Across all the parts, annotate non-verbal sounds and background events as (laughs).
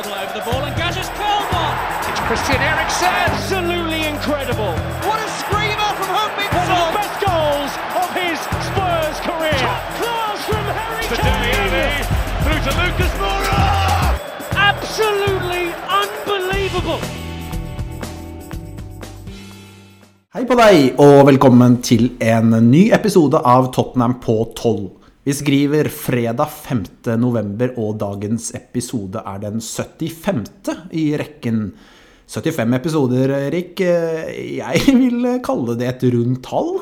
Waddle over the ball and Gazza's curled one. It's Christian Eriksen. Absolutely incredible. What a screamer from One of the best goals of his Spurs career. Top class from Harry To Dele Alli. Through to Lucas Moura. Absolutely unbelievable. Hei på deg, og velkommen til en ny episode av Tottenham på 12. Vi skriver fredag 5. november, og dagens episode er den 75. i rekken. 75 episoder, Erik. Jeg vil kalle det et rundt tall.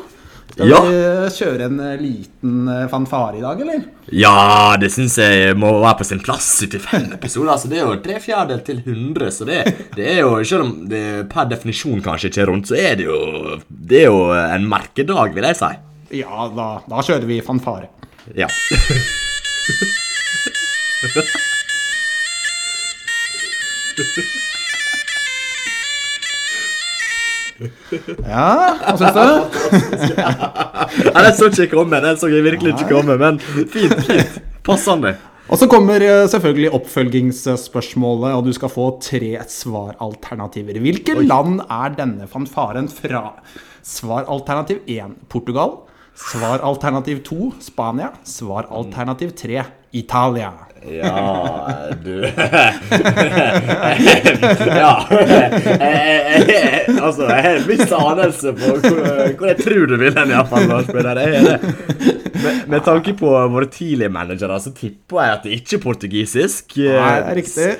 Skal Ja. vi kjøre en liten fanfare i dag, eller? Ja, det syns jeg må være på sin plass. 75 episoder. altså Det er jo tre fjerdedeler til 100, så det, det er jo Selv om det per definisjon kanskje ikke er rundt, så er det jo Det er jo en merkedag, vil jeg si. Ja, da, da kjører vi fanfare. Ja. Ja, hva syns du? (laughs) Nei, Den så ikke jeg komme, den så jeg virkelig ikke komme, men fint. fint Passende. Og så kommer eh, selvfølgelig oppfølgingsspørsmålet, og du skal få tre svaralternativer. Hvilke land er denne fanfaren fra? Svaralternativ 1 Portugal. Svaralternativ 2 Spania. Svar alternativ 3 Italia. Ja, du (laughs) Ja. Altså, jeg har en viss anelse på hvor, hvor jeg tror du vil hen, iallfall. Med, med tanke på våre tidlige managere, så tipper jeg at det ikke er portugisisk. Nei, det er riktig.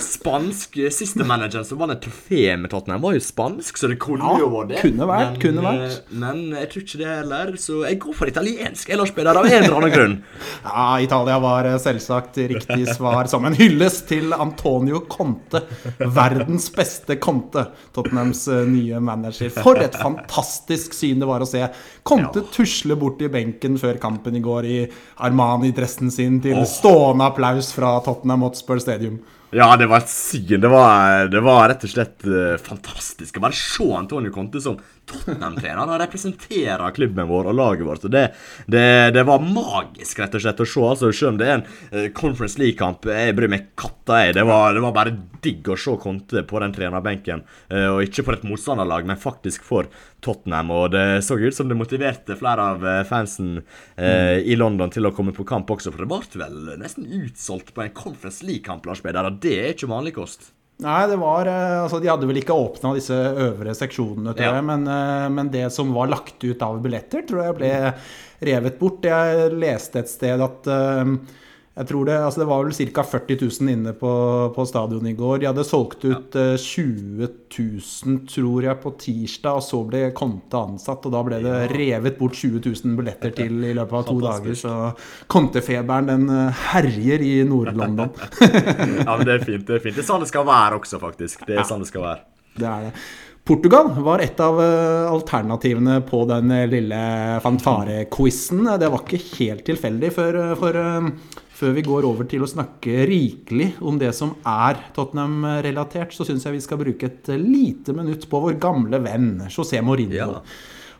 Spansk Siste manageren som vant et trofé med Tottenham, var jo spansk, så det kunne Ja, jo vært det. kunne vært, men, kunne vært. eh, Men jeg tror ikke det heller, så jeg går for italiensk. Jeg lar spille av en eller annen grunn. (laughs) Ja, Italia var eh, selvsagt riktig svar som en hyllest til Antonio Conte. Verdens beste Conte, Tottenhams eh, nye manager. For et fantastisk syn det var å se. Conte tusle bort i benken før kampen i går i Armani-dressen sin til stående applaus fra Tottenham Hotspur Stadium. Ja, det var et syn. Det var, det var rett og slett uh, fantastisk. Bare se Antonio Conte som Tottenham-trener. Han representerer klubben vår og laget vårt. Og det, det, det var magisk rett og slett å se. Altså, selv om det er en eh, Conference League-kamp, jeg bryr meg katta jeg, Det var, det var bare digg å se Conte på den trenerbenken. Eh, og ikke for et motstanderlag, men faktisk for Tottenham. Og det så ut som det motiverte flere av eh, fansen eh, i London til å komme på kamp også, for det ble vel nesten utsolgt på en Conference League-kamp, Lars Peder, og det er ikke vanlig kost. Nei, det var eh, Altså, de hadde vel ikke åpna disse øvre seksjonene, tror Ja. jeg. Men, eh, men det som var lagt ut av billetter, tror jeg ble revet bort. Jeg leste et sted at eh, jeg tror det, altså det var vel ca. 40 000 inne på, på stadion i går. De hadde solgt ut ja. 20 000, tror jeg, på tirsdag. Og så ble Conte ansatt, og da ble det revet bort 20 000 billetter til i løpet av to dager. Så Conte-feberen, den eh, herjer i Nord-London. (laughs) Ja, men det er fint. Det er fint. Det er sånn det skal være også, faktisk. Det er sånn det skal være. Det er det. Portugal var et av eh, alternativene på den eh, lille fanfare-quizen. Det var ikke helt tilfeldig, for, for før vi går over til å snakke rikelig om det som er Tottenham-relatert, så syns jeg vi skal bruke et eh, lite minutt på vår gamle venn José Mourinho. Ja.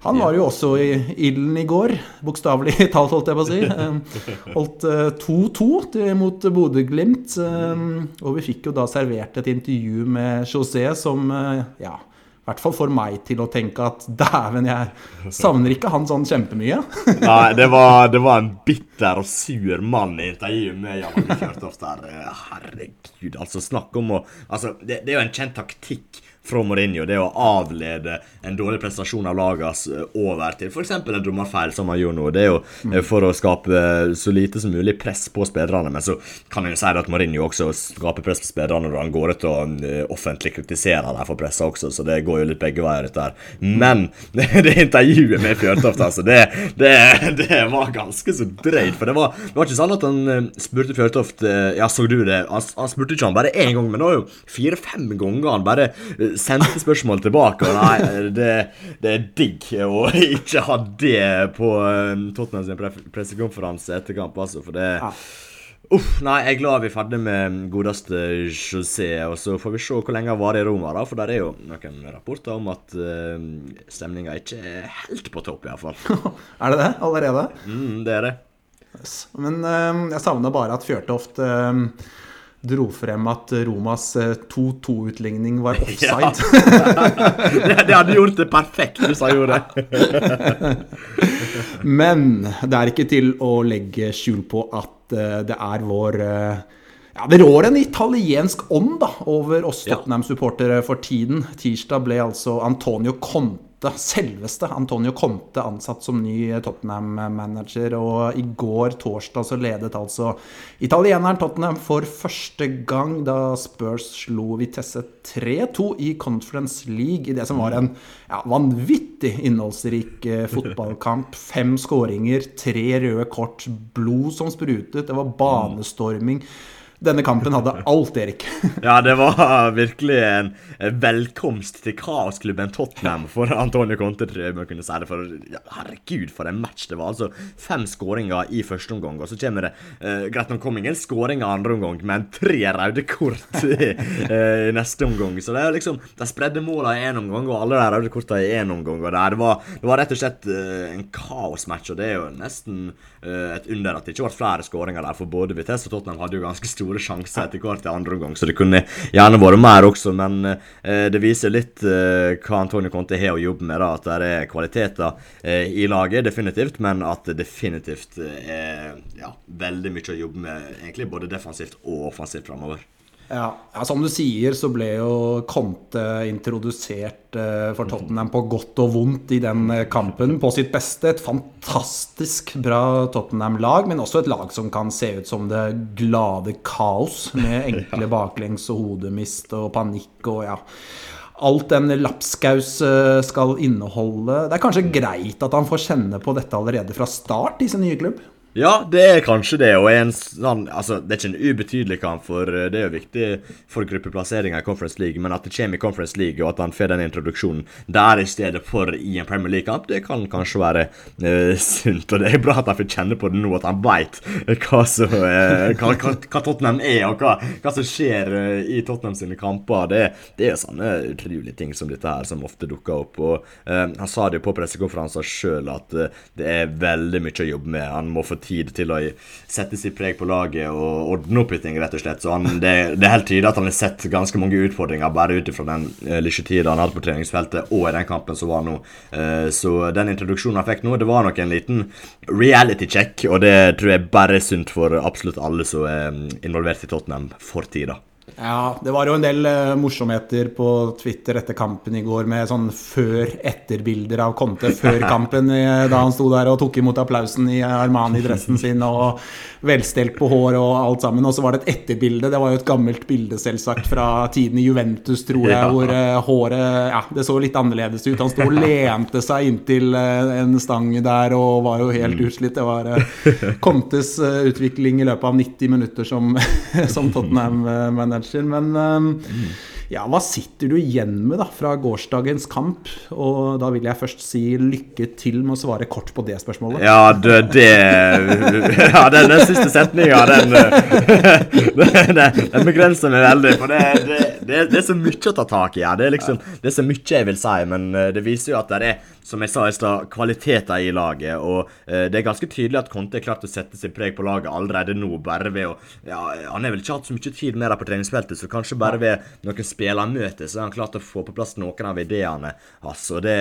Han var jo også i ilden i går, bokstavelig (laughs) talt, holdt jeg på å si. Eh, Holdt eh, 2-2 mot Bodø-Glimt. eh, Og vi fikk jo da servert et intervju med José som eh, ja, i hvert fall får meg til å tenke at dæven, jeg savner ikke han sånn kjempemye. (laughs) Nei, det var, det var en bitter og sur mann i intervjuet med Jan Arne Fjørtoft der. Herregud, altså snakk om å Altså, det, det er jo en kjent taktikk fra Mourinho, det å avlede en dårlig prestasjon av lagas over til f.eks. en dommerfeil, som han gjorde nå. Det er jo eh, for å skape så lite som mulig press på spillerne. Men så kan en jo si at Mourinho også skaper press på spillerne når han går ut og eh, offentlig kritiserer dem for pressa også, så det går jo litt begge veier, dette her. Men (laughs) det, intervjuet med Fjørtoft, altså, det, det, det var ganske så drøyt. For det var, det var ikke sånn at han eh, spurte Fjørtoft eh, Ja, så du det? Han, han spurte ikke han bare én gang, men det var jo fire-fem ganger han bare eh, sendte spørsmål tilbake. Og nei, det, det er digg å ikke ha det på eh, Tottenham sin pre pressekonferanse etter kamp, altså, for det Uff, nei, jeg er glad vi er ferdig med godeste José, og så får vi se hvor lenge han varer i Roma, da. For der er jo noen rapporter om at uh, stemninga ikke er helt på topp, iallfall. (laughs) Er det det allerede? Mm, det er det. Men uh, jeg savner bare at Fjørtoft eh, dro frem at Romas 2-2-utligning var (laughs) offside. (laughs) det, det hadde gjort det perfekt hvis han gjorde det. (laughs) Men det er ikke til å legge skjul på at det er vår ja, Det rår en italiensk ånd da, over oss Tottenham-supportere for tiden. Tirsdag ble altså Antonio Conte selveste Antonio Conte ansatt som ny Tottenham-manager. Og i går, torsdag, så ledet altså italieneren Tottenham for første gang da Spurs slo Vitesse 3-2 i Conference League i det som var en ja, vanvittig innholdsrik eh, fotballkamp. Fem skåringer, tre røde kort, blod som sprutet, det var banestorming. Denne kampen hadde alt, Erik. (laughs) ja, det var virkelig en velkomst til kaosklubben Tottenham for Antonio Conte, jeg kunne si det. For ja, herregud, for en match det var. Altså fem skåringer i første omgang, og så kommer det uh, Greit nok kom ingen i andre omgang, men tre røde kort (laughs) i, i, neste omgang. Så det er liksom De spredde måla i én omgang, og alle de røde kortene i én omgang. Og det var, det var rett og slett uh, en kaosmatch, og det er jo nesten et under at det ikke ble flere skåringer der, for både Vitesse og Tottenham hadde jo ganske store store sjanser etter hvert i andre omgang, så det kunne gjerne vært mer også. Men eh, det viser litt eh, hva Antonio Conte har å jobbe med. da, At det er kvaliteter eh, i laget, definitivt, men at det definitivt er ja, veldig mye å jobbe med, egentlig både defensivt og offensivt framover. Ja, ja, Som du sier, så ble jo Conte introdusert uh, for Tottenham på godt og vondt i den uh, kampen. På sitt beste. Et fantastisk bra Tottenham-lag, men også et lag som kan se ut som det glade kaos, med (laughs) enkle baklengs og hodemist og panikk og ja alt en lapskaus eh, skal inneholde. Det er kanskje greit at han får kjenne på dette allerede fra start i sin nye klubb? Ja, det er kanskje det. Og en sånn, altså, det er ikke en ubetydelig kamp, for eh, det er jo viktig for gruppeplasseringa i Conference League. Men at det kommer i Conference League, og at han får den introduksjonen der i stedet for i en Premier League-kamp, det kan kanskje være uh, (laughs) sunt. Og det er bra at han får kjenne på det nå, at han veit hva, uh, hva, hva, hva, Tottenham er, og hva, som skjer uh, i Tottenham sine kamper. Det, det er sånne utrolige ting som dette her som ofte dukker opp. Og Han sa det jo på pressekonferanser sjøl at det er veldig mye å jobbe med. Han må få tid til å sette sitt preg på laget og ordne opp i ting, rett og slett. Så han, det, det, er helt tydelig at han har sett ganske mange utfordringer bare ut ifra den uh, lille tida han hadde på treningsfeltet, og i den kampen som var nå. Uh, så den introduksjonen han fikk nå, det var nok en liten reality check, og det tror jeg bare er sunt for absolutt alle som er involvert i Tottenham for tida. Ja, det var jo en del uh, morsomheter på Twitter etter kampen i går med sånn før-etter-bilder av Conte før (laughs) kampen, da han sto der og tok imot applausen i Armani-dressen sin og velstelt på hår og alt sammen. Og så var det et etterbilde. Det var jo et gammelt bilde, selvsagt, fra tiden i Juventus, tror jeg, hvor uh, håret Ja, det så litt annerledes ut. Han sto og lente seg inntil en stang der og var jo helt mm. utslitt. Det var Contes utvikling i løpet av 90 minutter som, (laughs) som Tottenham-manager matcher. Men um, ja, hva sitter du igjen med da fra gårsdagens kamp? Og da vil jeg først si lykke til med å svare kort på det spørsmålet. Ja, det, det Ja, den, den siste setninga, den, (laughs) den, den begrenser meg veldig. For det, det, det, er så mye å ta tak i her. Det er liksom, det er så mye jeg vil si, men eh, det viser jo at det er som jeg sa i stad, kvaliteter i laget. Og eh, det er ganske tydelig at Conte er klart å sette sin preg på laget allerede nå, bare ved å ja, Han har vel ikke hatt så mye tid med dem på treningsfeltet, så kanskje bare ved noen spillermøter så har han klart å få på plass noen av ideene hans. Og det,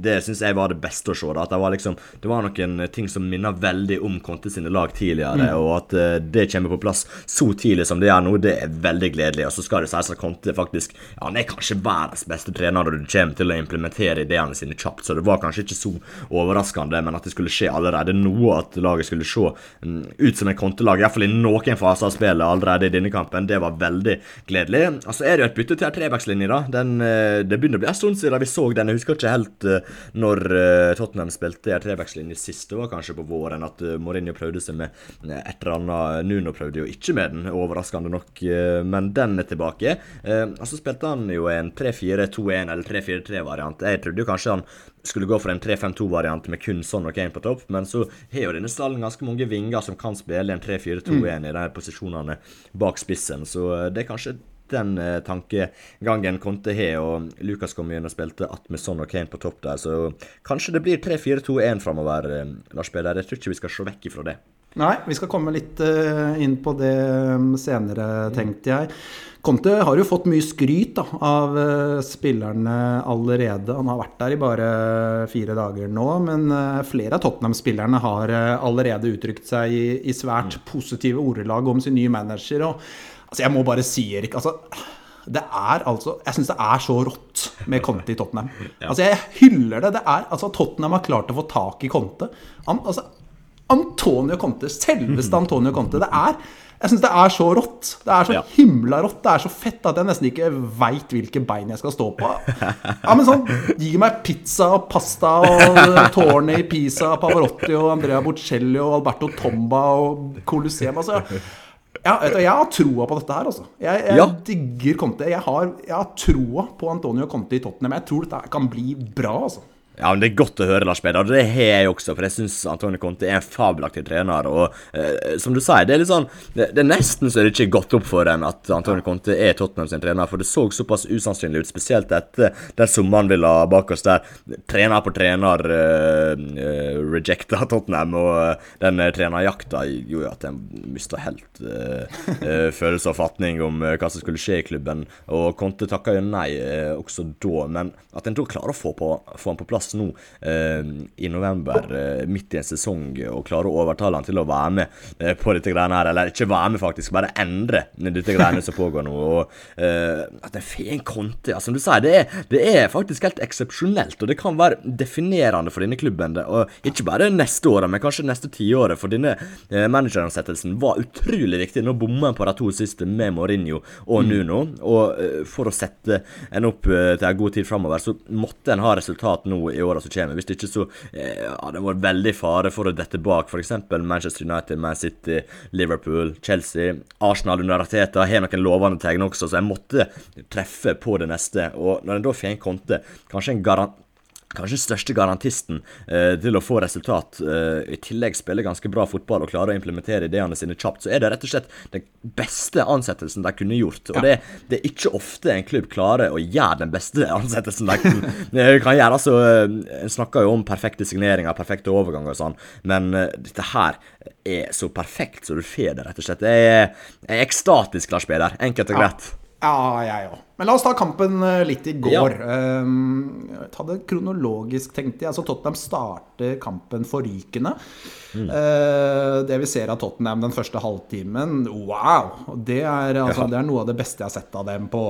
det syns jeg var det beste å se. da, at Det var liksom, det var noen ting som minner veldig om Conte sine lag tidligere, mm. og at eh, det kommer på plass så tidlig som det er nå, det er veldig gledelig. Og så skal det sies at Conte faktisk ja, han er kanskje verdens beste trener når det kommer til å implementere ideene sine kjapt. så det var kanskje ikke så overraskende, men at det skulle skje allerede nå, at laget skulle se um, ut som et kontelag, iallfall i noen faser av spillet allerede i denne kampen, det var veldig gledelig. Altså er det jo et bytte til en trebackslinje, da. Den, uh, det begynner å bli en stund siden vi så den. Jeg husker ikke helt uh, når uh, Tottenham spilte en trebackslinje sist. Det var kanskje på våren at Mourinho prøvde seg med et eller annet. Nuno prøvde jo ikke med den, overraskende nok, men den er tilbake. Og så spilte han jo en 3-4-2-1 eller 3-4-3-variant. Jeg trodde jo kanskje han skulle gå for en 3-5-2-variant med kun Son og Kane på topp, men så har jo denne stallen ganske mange vinger som kan spille en 3-4-2-1 mm. i de posisjonene bak spissen, så eh, det er kanskje den eh, tankegangen Conte har, og Lucas kom igjen og spilte med Son og Kane på topp der, så kanskje det blir 3-4-2-1 framover, eh, Lars Peder. Jeg tror ikke vi skal se vekk ifra det. Nei, vi skal komme litt eh, inn på det um, senere, tenkte jeg. Conte har jo fått mye skryt da, av uh, spillerne allerede. Han har vært der i bare fire dager nå, men uh, flere av Tottenham-spillerne har allerede uttrykt seg i, i svært positive ordelag om sin nye manager. Og, altså, jeg må bare si, Erik altså, det er altså Jeg syns det er så rått med Conte i Tottenham. (laughs) Altså, jeg hyller det. Det er altså Tottenham har klart å få tak i Conte. Han, altså, Antonio Conte, selveste (laughs) Antonio Conte. Det er jeg syns det er så rått. Det er så ja. himla rått. Det er så fett at jeg nesten ikke veit hvilke bein jeg skal stå på. Ja, men sånn, Gi meg pizza og pasta og tårnet i Pisa, Pavarotti og Andrea Bocelli og Alberto Tomba og Colosseum. Altså, ja, jeg har troa på dette her, altså. Jeg, jeg ja. digger Conte. Jeg har, jeg har troa på Antonio Conte i Tottenham. Jeg tror dette kan bli bra, altså. Ja, men Det er godt å høre, Lars Peder. Det har jeg også, for jeg syns Antonio Conte er en fabelaktig trener. Og eh, som du sier, det er litt sånn Det, det er nesten så det ikke er gått opp for en at Antonio Conte er Tottenham sin trener. For det så såpass usannsynlig ut, spesielt etter den sommeren vi la bak oss, der trener på trener eh, eh rejecta Tottenham. Og uh, den uh, trenerjakta gjorde at en mista helt uh, uh, (laughs) følelse og fatning om hva som skulle skje i klubben. Og Conte takka jo nei også da, men at en da klarer å få, på, få han på plass plass nå eh, i november, eh, midt i en sesong, og klarer å overtale han til å være med eh, på dette greiene her. Eller ikke være med, faktisk, bare endre dette greiene som pågår nå. Og eh, at en får en konte altså, Som du sier, det er, det er faktisk helt eksepsjonelt, og det kan være definerende for denne klubben. Det, og ikke bare neste året, men kanskje neste tiåret, for denne eh, manageransettelsen var utrolig viktig. Nå bommer han på de to siste med Mourinho og mm. Nuno, og eh, for å sette en opp til en god tid framover, så måtte en ha resultat nå i åra som kommer. Hvis det ikke så eh, ja, det var veldig fare for å dette bak f.eks. Manchester United, Man City, Liverpool, Chelsea. Arsenal under Arteta har noen lovende tegn også, så jeg måtte treffe på det neste. Og når en da får en konte, kanskje en garant kanskje største garantisten eh, til å få resultat, eh, i tillegg spiller ganske bra fotball og klarer å implementere ideene sine kjapt, så er det rett og slett den beste ansettelsen de kunne gjort. Og ja. det, det, er ikke ofte en klubb klarer å gjøre den beste (laughs) ansettelsen de kan, eh, kan gjøre. Altså, eh, En snakker jo om perfekte signeringer, perfekte overganger og sånn, men uh, dette her er så perfekt så du får det, rett og slett. Jeg er, jeg er ekstatisk, Lars Peder. Enkelt og greit. Ja. Ja, jeg òg. Men la oss ta kampen eh, litt i går. Ja. Um, ta det kronologisk, tenkte jeg. Altså, Tottenham starter kampen forrykende. Mm. Uh, det vi ser av Tottenham den første halvtimen, wow! Det er, altså, ja. det er noe av det beste jeg har sett av dem på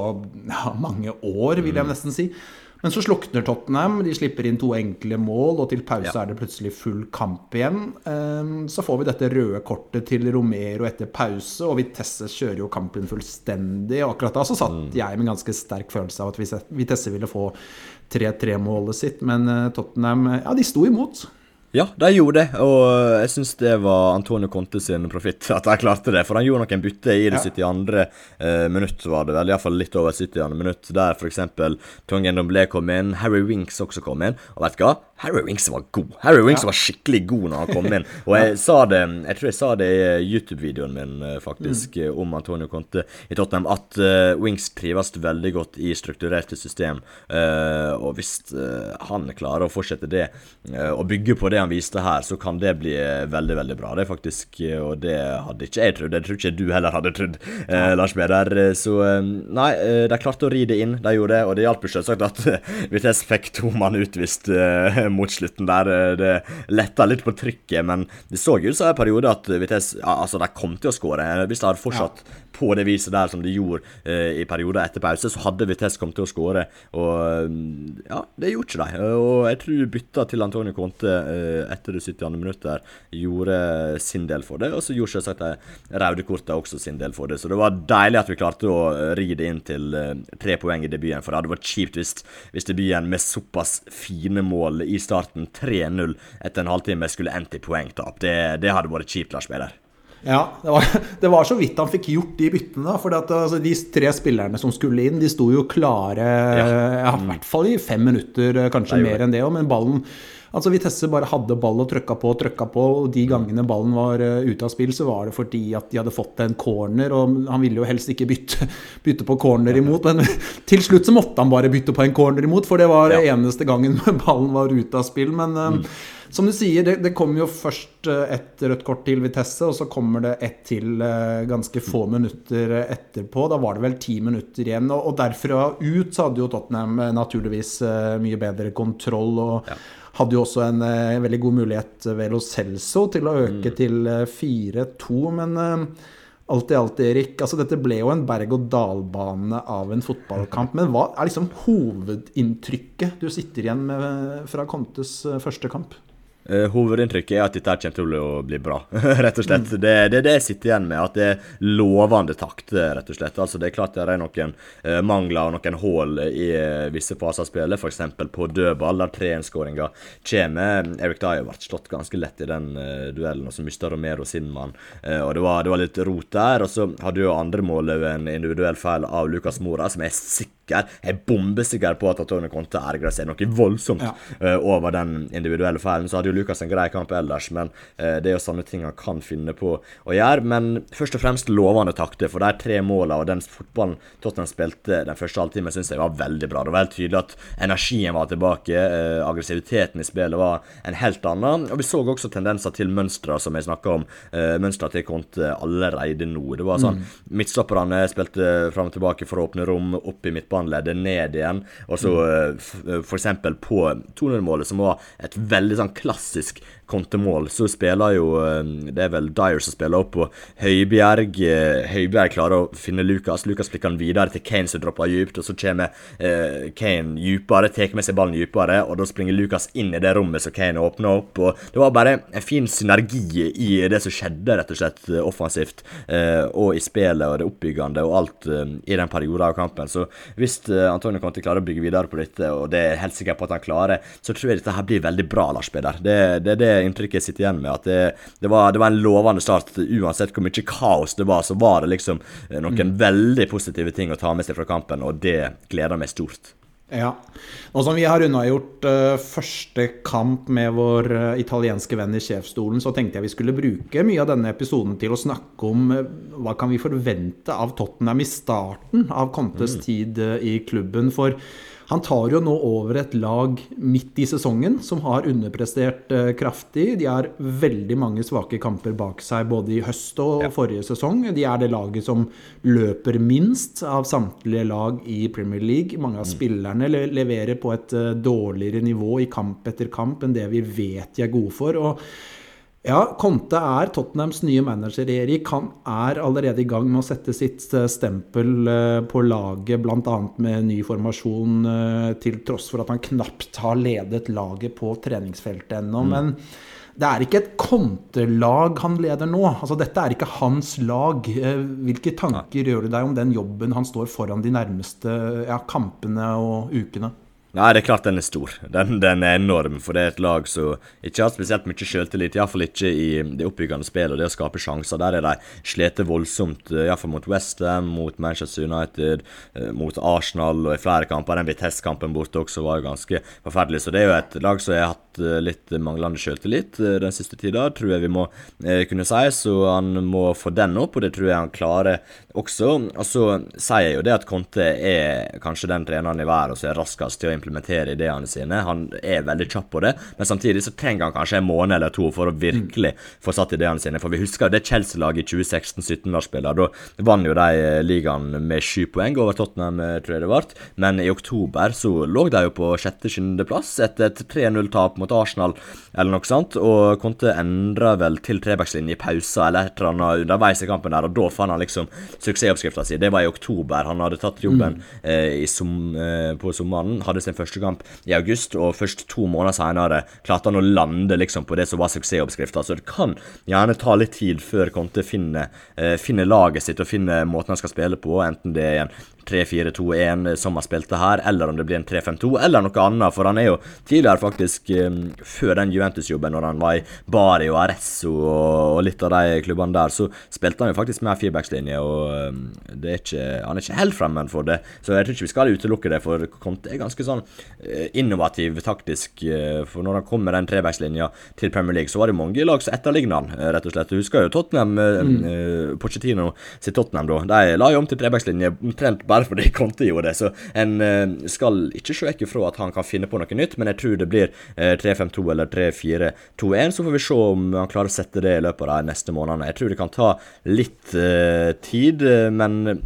ja, mange år, vil jeg mm. nesten si. Men så slukner Tottenham. De slipper inn to enkle mål, og til pause ja. er det plutselig full kamp igjen. Ehm, så får vi dette røde kortet til Romero etter pause, og Vitesse kjører jo kampen fullstendig. Og akkurat da så satt mm. jeg med en ganske sterk følelse av at Vitesse ville få 3-3-målet sitt, men eh, Tottenham ja, de sto imot. Ja, de gjorde det, og jeg syns det var Antonio Conte sin profitt at de klarte det. For han gjorde noen bytte i det ja. 72. Eh, minutt, var det vel. Iallfall litt over 72. minutt. Der f.eks. Tongen Domblé kom inn, Harry Winks også kom inn. Og vet du hva? Harry Winks var god. Harry Winks ja. var skikkelig god når han kom inn. Og jeg (laughs) sa det Jeg tror jeg sa det i YouTube-videoen min, eh, faktisk, mm. om Antonio Conte i Tottenham, at uh, Winks trives veldig godt i strukturerte system. Uh, og hvis uh, han klarer å fortsette det, og bygge på det det han viste her, så kan det bli eh, veldig veldig bra. Det faktisk, eh, Og det hadde ikke jeg trodd. Jeg tror ikke du heller hadde trodd, eh, Lars Peder. Eh, så nei, de klarte å ri det inn. De gjorde det. Og det hjalp jo selvsagt at Vitesse fikk to mann utvist eh, (laughs) mot slutten der. Det letta litt på trykket, men det så ut som en periode at Vitesse ja, altså, de kom til å skåre. Hvis de hadde fortsatt ja. På det viset der som de gjorde eh, i perioder etter pause, så hadde Vitesse kommet til å skåre. Og ja, det gjorde ikke de. Og jeg tror bytta til Antonio Conte eh, Eh, etter det 70. minutter gjorde sin del for det. Og så gjorde selvsagt de røde kortene også sin del for det. Så det var deilig at vi klarte å ri det inn til eh, tre poeng i debuten. For det hadde vært kjipt hvis, hvis debuten med såpass fine mål i starten, 3-0 etter en halvtime, skulle endt i poengtap. Det, det hadde vært kjipt, Lars Peder. Ja, det var, (laughs) det var, så vidt han fikk gjort de byttene. For altså, de tre spillerne som skulle inn, de sto jo klare ja. ja I hvert fall i fem minutter, kanskje mer enn det òg. Men ballen Altså Vitesse bare hadde ball og trøkka på og trøkka på, og de gangene ballen var uh, ute av spill, så var det fordi at de hadde fått en corner, og han ville jo helst ikke bytte, (laughs) bytte på corner imot, men (laughs) til slutt så måtte han bare bytte på en corner imot, for det var ja. eneste gangen ballen var ute av spill. Men uh, mm. Som du sier, det, det kom jo først uh, et rødt kort til Vitesse, og så kommer det ett til ganske få minutter etterpå. Da var det vel ti minutter igjen, og, og derfra ut så hadde jo Tottenham naturligvis mye bedre kontroll. og ja hadde jo også en eh, veldig god mulighet ved Lo Celso til å øke mm. til 4-2, eh, men eh, alt i alt, Erik, altså dette ble jo en berg-og-dal-bane av en fotballkamp. Men hva er liksom hovedinntrykket du sitter igjen med fra Contes eh, første kamp? Uh, hovedinntrykket er at dette kommer til å bli bra, (laughs) rett og slett. Mm. Det er det, det, jeg sitter igjen med, at det er lovende takt, rett og slett. Altså, det er klart det er noen uh, mangler og noen hull i uh, visse faser av spillet, f.eks. på dødball, der 3-1-skåringa kommer. Erik Dyer ble slått ganske lett i den duellen, og så mista Romero sin mann. og det var, det var, litt rot der. Og så hadde jo andre målet ved en individuell feil av Lukas Mora, som er sikker sikker, er bombesikker på at Antonio Conte ergrer seg noe voldsomt ja. uh, over den individuelle feilen. Så hadde jo Lucas en grei kamp ellers, men uh, det er jo sånne ting han kan finne på å gjøre. Men først og fremst lovende takter, for de tre målene og den fotballen Tottenham spilte den første halvtimen, syns jeg var veldig bra. Det var helt tydelig at energien var tilbake, uh, aggressiviteten i spillet var en helt annen. Og vi så også tendenser til mønstre, som jeg snakka om. Uh, mønstre til Conte allerede nå. Det var sånn mm. Midtstopperne spilte fram og tilbake for å åpne rom opp i midtbanen midtbaneleddet ned igjen. Og så mm. f.eks. på 200-målet, som var et veldig sånn klassisk kontemål, så spiller jo eh, Det er vel Dyer som spiller opp og Høibjerg. Eh, Høibjerg klarer å finne Lucas. Lucas flikker han videre til Kane som dropper dypt, og så kommer eh, Kane dypere, tar med seg ballen dypere, og da springer Lucas inn i det rommet som Kane åpner opp. og Det var bare en fin synergi i det som skjedde, rett og slett offensivt, og i spillet og det oppbyggende og alt i den perioden av kampen. Så hvis Antonio Conte klarer å bygge videre på dette, og det er helt sikker på at han klarer, så tror jeg dette her blir veldig bra, Lars Peder. Det det, det inntrykket jeg sitter igjen med. At det, det, var, det, var, en lovende start. Uansett hvor mye kaos det var, så var det liksom eh, noen mm. veldig positive ting å ta med seg fra kampen, og det gleder meg stort. Ja. Nå som vi har unnagjort uh, første kamp med vår uh, italienske venn i sjefsstolen, så tenkte jeg vi skulle bruke mye av denne episoden til å snakke om uh, hva kan vi forvente av Tottenham i starten av Contes mm. tid i klubben. For han tar jo nå over et lag midt i sesongen som har underprestert eh, kraftig. De har veldig mange svake kamper bak seg både i høst og ja. forrige sesong. De er det laget som løper minst av samtlige lag i Premier League. Mange av mm. spillerne leverer på et eh, dårligere nivå i kamp etter kamp enn det vi vet de er gode for. og ja, Conte er Tottenhams nye manager, Erik. Han er allerede i gang med å sette sitt eh, stempel eh, på laget, bl.a. med ny formasjon, eh, til tross for at han knapt har ledet laget på treningsfeltet ennå. Mm. Men det er ikke et Conte-lag han leder nå. Altså, dette er ikke hans lag. Hvilke tanker gjør du deg om den jobben han står foran de nærmeste ja, kampene og ukene? Nei, det er klart den er stor. Den, den, er enorm. For det er et lag som ikke har spesielt mye selvtillit. Iallfall ikke i det oppbyggende spillet og det å skape sjanser. Der er de slitt voldsomt. Eh, iallfall mot Westham, mot Manchester United, eh, mot Arsenal og i flere kamper. Den Vitesse-kampen borte også var jo ganske forferdelig. Så det er jo et lag som har hatt eh, litt manglende selvtillit den siste tida, tror jeg vi må kunne si. Så han må få den opp, og det tror jeg han klarer også. Og så sier jeg jo det at Conte er kanskje den treneren i verden som er raskest til å implementere ideene sine. Han er veldig kjapp på det, men samtidig så trenger han kanskje en måned eller to for å virkelig få satt ideene sine. For vi husker det Chelsea-laget i 2016-17 spiller. Da vant jo de eh, ligaen med sju poeng over Tottenham, eh, tror jeg det ble. Men i oktober så lå de jo på sjette-sjuendeplass etter et 3-0-tap mot Arsenal eller noe sånt, og Conte endra vel til trebackslinje i pausa eller et eller annet underveis i kampen der, og da fant han liksom suksessoppskrifta si. Det var i oktober. Han hadde tatt jobben mm. eh, som, eh, på sommeren. Hadde sin første kamp i august, og først to måneder senere klarte han å lande liksom på det som var suksessoppskrifta. Så det kan gjerne ta litt tid før Conte finner, eh, finner laget sitt og finner måten han skal spille på, enten det er en 3-4-2-1 som han spilte her, eller om det blir en 3-5-2, eller noe annet. For han er jo tidligere, faktisk, um, før den Juventus-jobben, når han var i Bari og Arezzo og, litt av de klubbene der, så spilte han jo faktisk med firebackslinje, og um, det er ikke, han er ikke helt fremmed for det. Så jeg tror ikke vi skal utelukke det, for Conte er ganske sånn eh, innovativ taktisk. Eh, for når han kom med den trebackslinja til Premier League, så var det mange lag som etterligna han, rett og slett. Du husker jo Tottenham, mm. Pochettino sitt Tottenham, da. De la jo om til trebackslinje omtrent bare fordi Conte (laughs) gjorde det. Så en skal ikke se vekk ifra at han kan finne på noe nytt, men jeg tror det blir 3-5-2 eller 3-4-2-1. Så får vi se om han klarer å sette det i løpet av de neste månedene. Jeg tror det kan ta litt uh, tid, men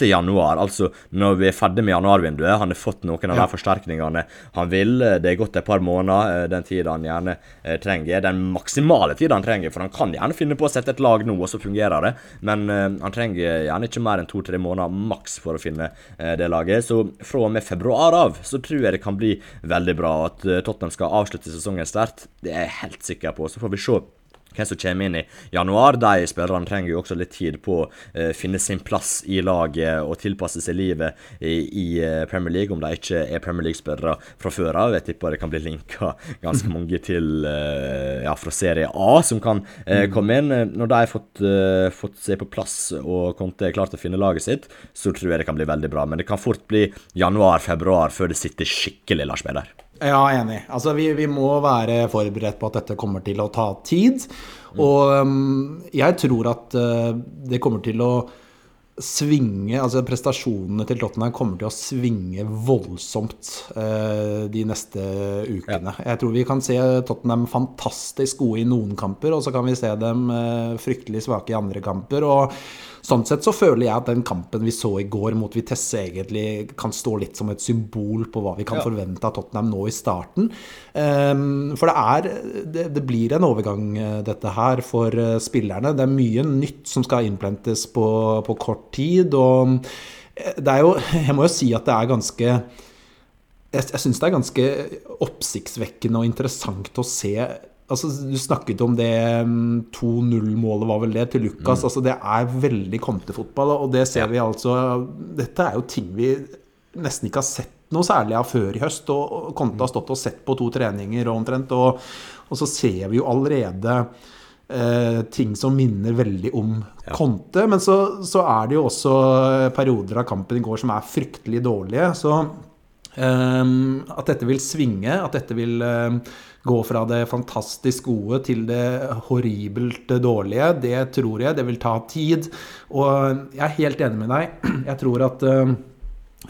januar, altså når vi er ferdig med januarvinduet. Han har fått noen av de forsterkningene han vil. Det er gått et par måneder, eh, den tida han gjerne eh, trenger. Den maksimale tida han trenger, for han kan gjerne finne på å sette et lag nå, og så fungerer det. Men eh, han trenger gjerne ikke mer enn to-tre måneder maks for å finne eh, det laget. Så fra og med februar av så tror jeg det kan bli veldig bra. At eh, Tottenham skal avslutte sesongen sterkt, det er jeg helt sikker på. Så får vi se hvem som kommer inn i januar. De spillerne trenger jo også litt tid på å uh, finne sin plass i laget og tilpasse seg livet i, i uh, Premier League, om de ikke er Premier League-spillere fra før av. Jeg tipper det kan bli linka ganske (laughs) mange til uh, ja, fra Serie A som kan komme inn. Når de har fått, fått se på plass og Conte er klar til å finne laget sitt, så tror jeg det kan bli veldig bra. Men det kan fort bli januar-februar før det sitter skikkelig, Lars Peder. Ja, enig. Altså, vi, vi, må være forberedt på at dette kommer til å ta tid. Og um, jeg tror at uh, det kommer til å svinge Altså prestasjonene til Tottenham kommer til å svinge voldsomt uh, de neste ukene. Ja. Jeg tror vi kan se Tottenham fantastisk gode i noen kamper, og så kan vi se dem uh, fryktelig svake i andre kamper. og Sånn sett så føler jeg at den kampen vi så i går mot Vitesse, egentlig kan stå litt som et symbol på hva vi kan ja. forvente av Tottenham nå i starten. Um, for det er det, det, blir en overgang, eh, dette her, for uh, spillerne. Det er mye nytt som skal innplentes på, på kort tid. Og eh, det er jo (laughs) Jeg må jo si at det er ganske jeg, jeg syns det er ganske oppsiktsvekkende og interessant å se Altså, du snakket om det 2-0-målet, mm, var vel det, til Lucas. Mm. Altså, det er veldig kontefotball, og det ser ja. vi altså Dette er jo ting vi nesten ikke har sett noe særlig av før i høst. Og Konte har stått og sett på to treninger og omtrent, og, og så ser vi jo allerede eh, ting som minner veldig om ja. Conte. Men så, så, er det jo også perioder av kampen i går som er fryktelig dårlige. Så at dette vil svinge, at dette vil eh, gå fra det fantastisk gode til det horribelt dårlige. Det tror jeg. Det vil ta tid. Og jeg er helt enig med deg. (clears throat) Jeg tror at uh,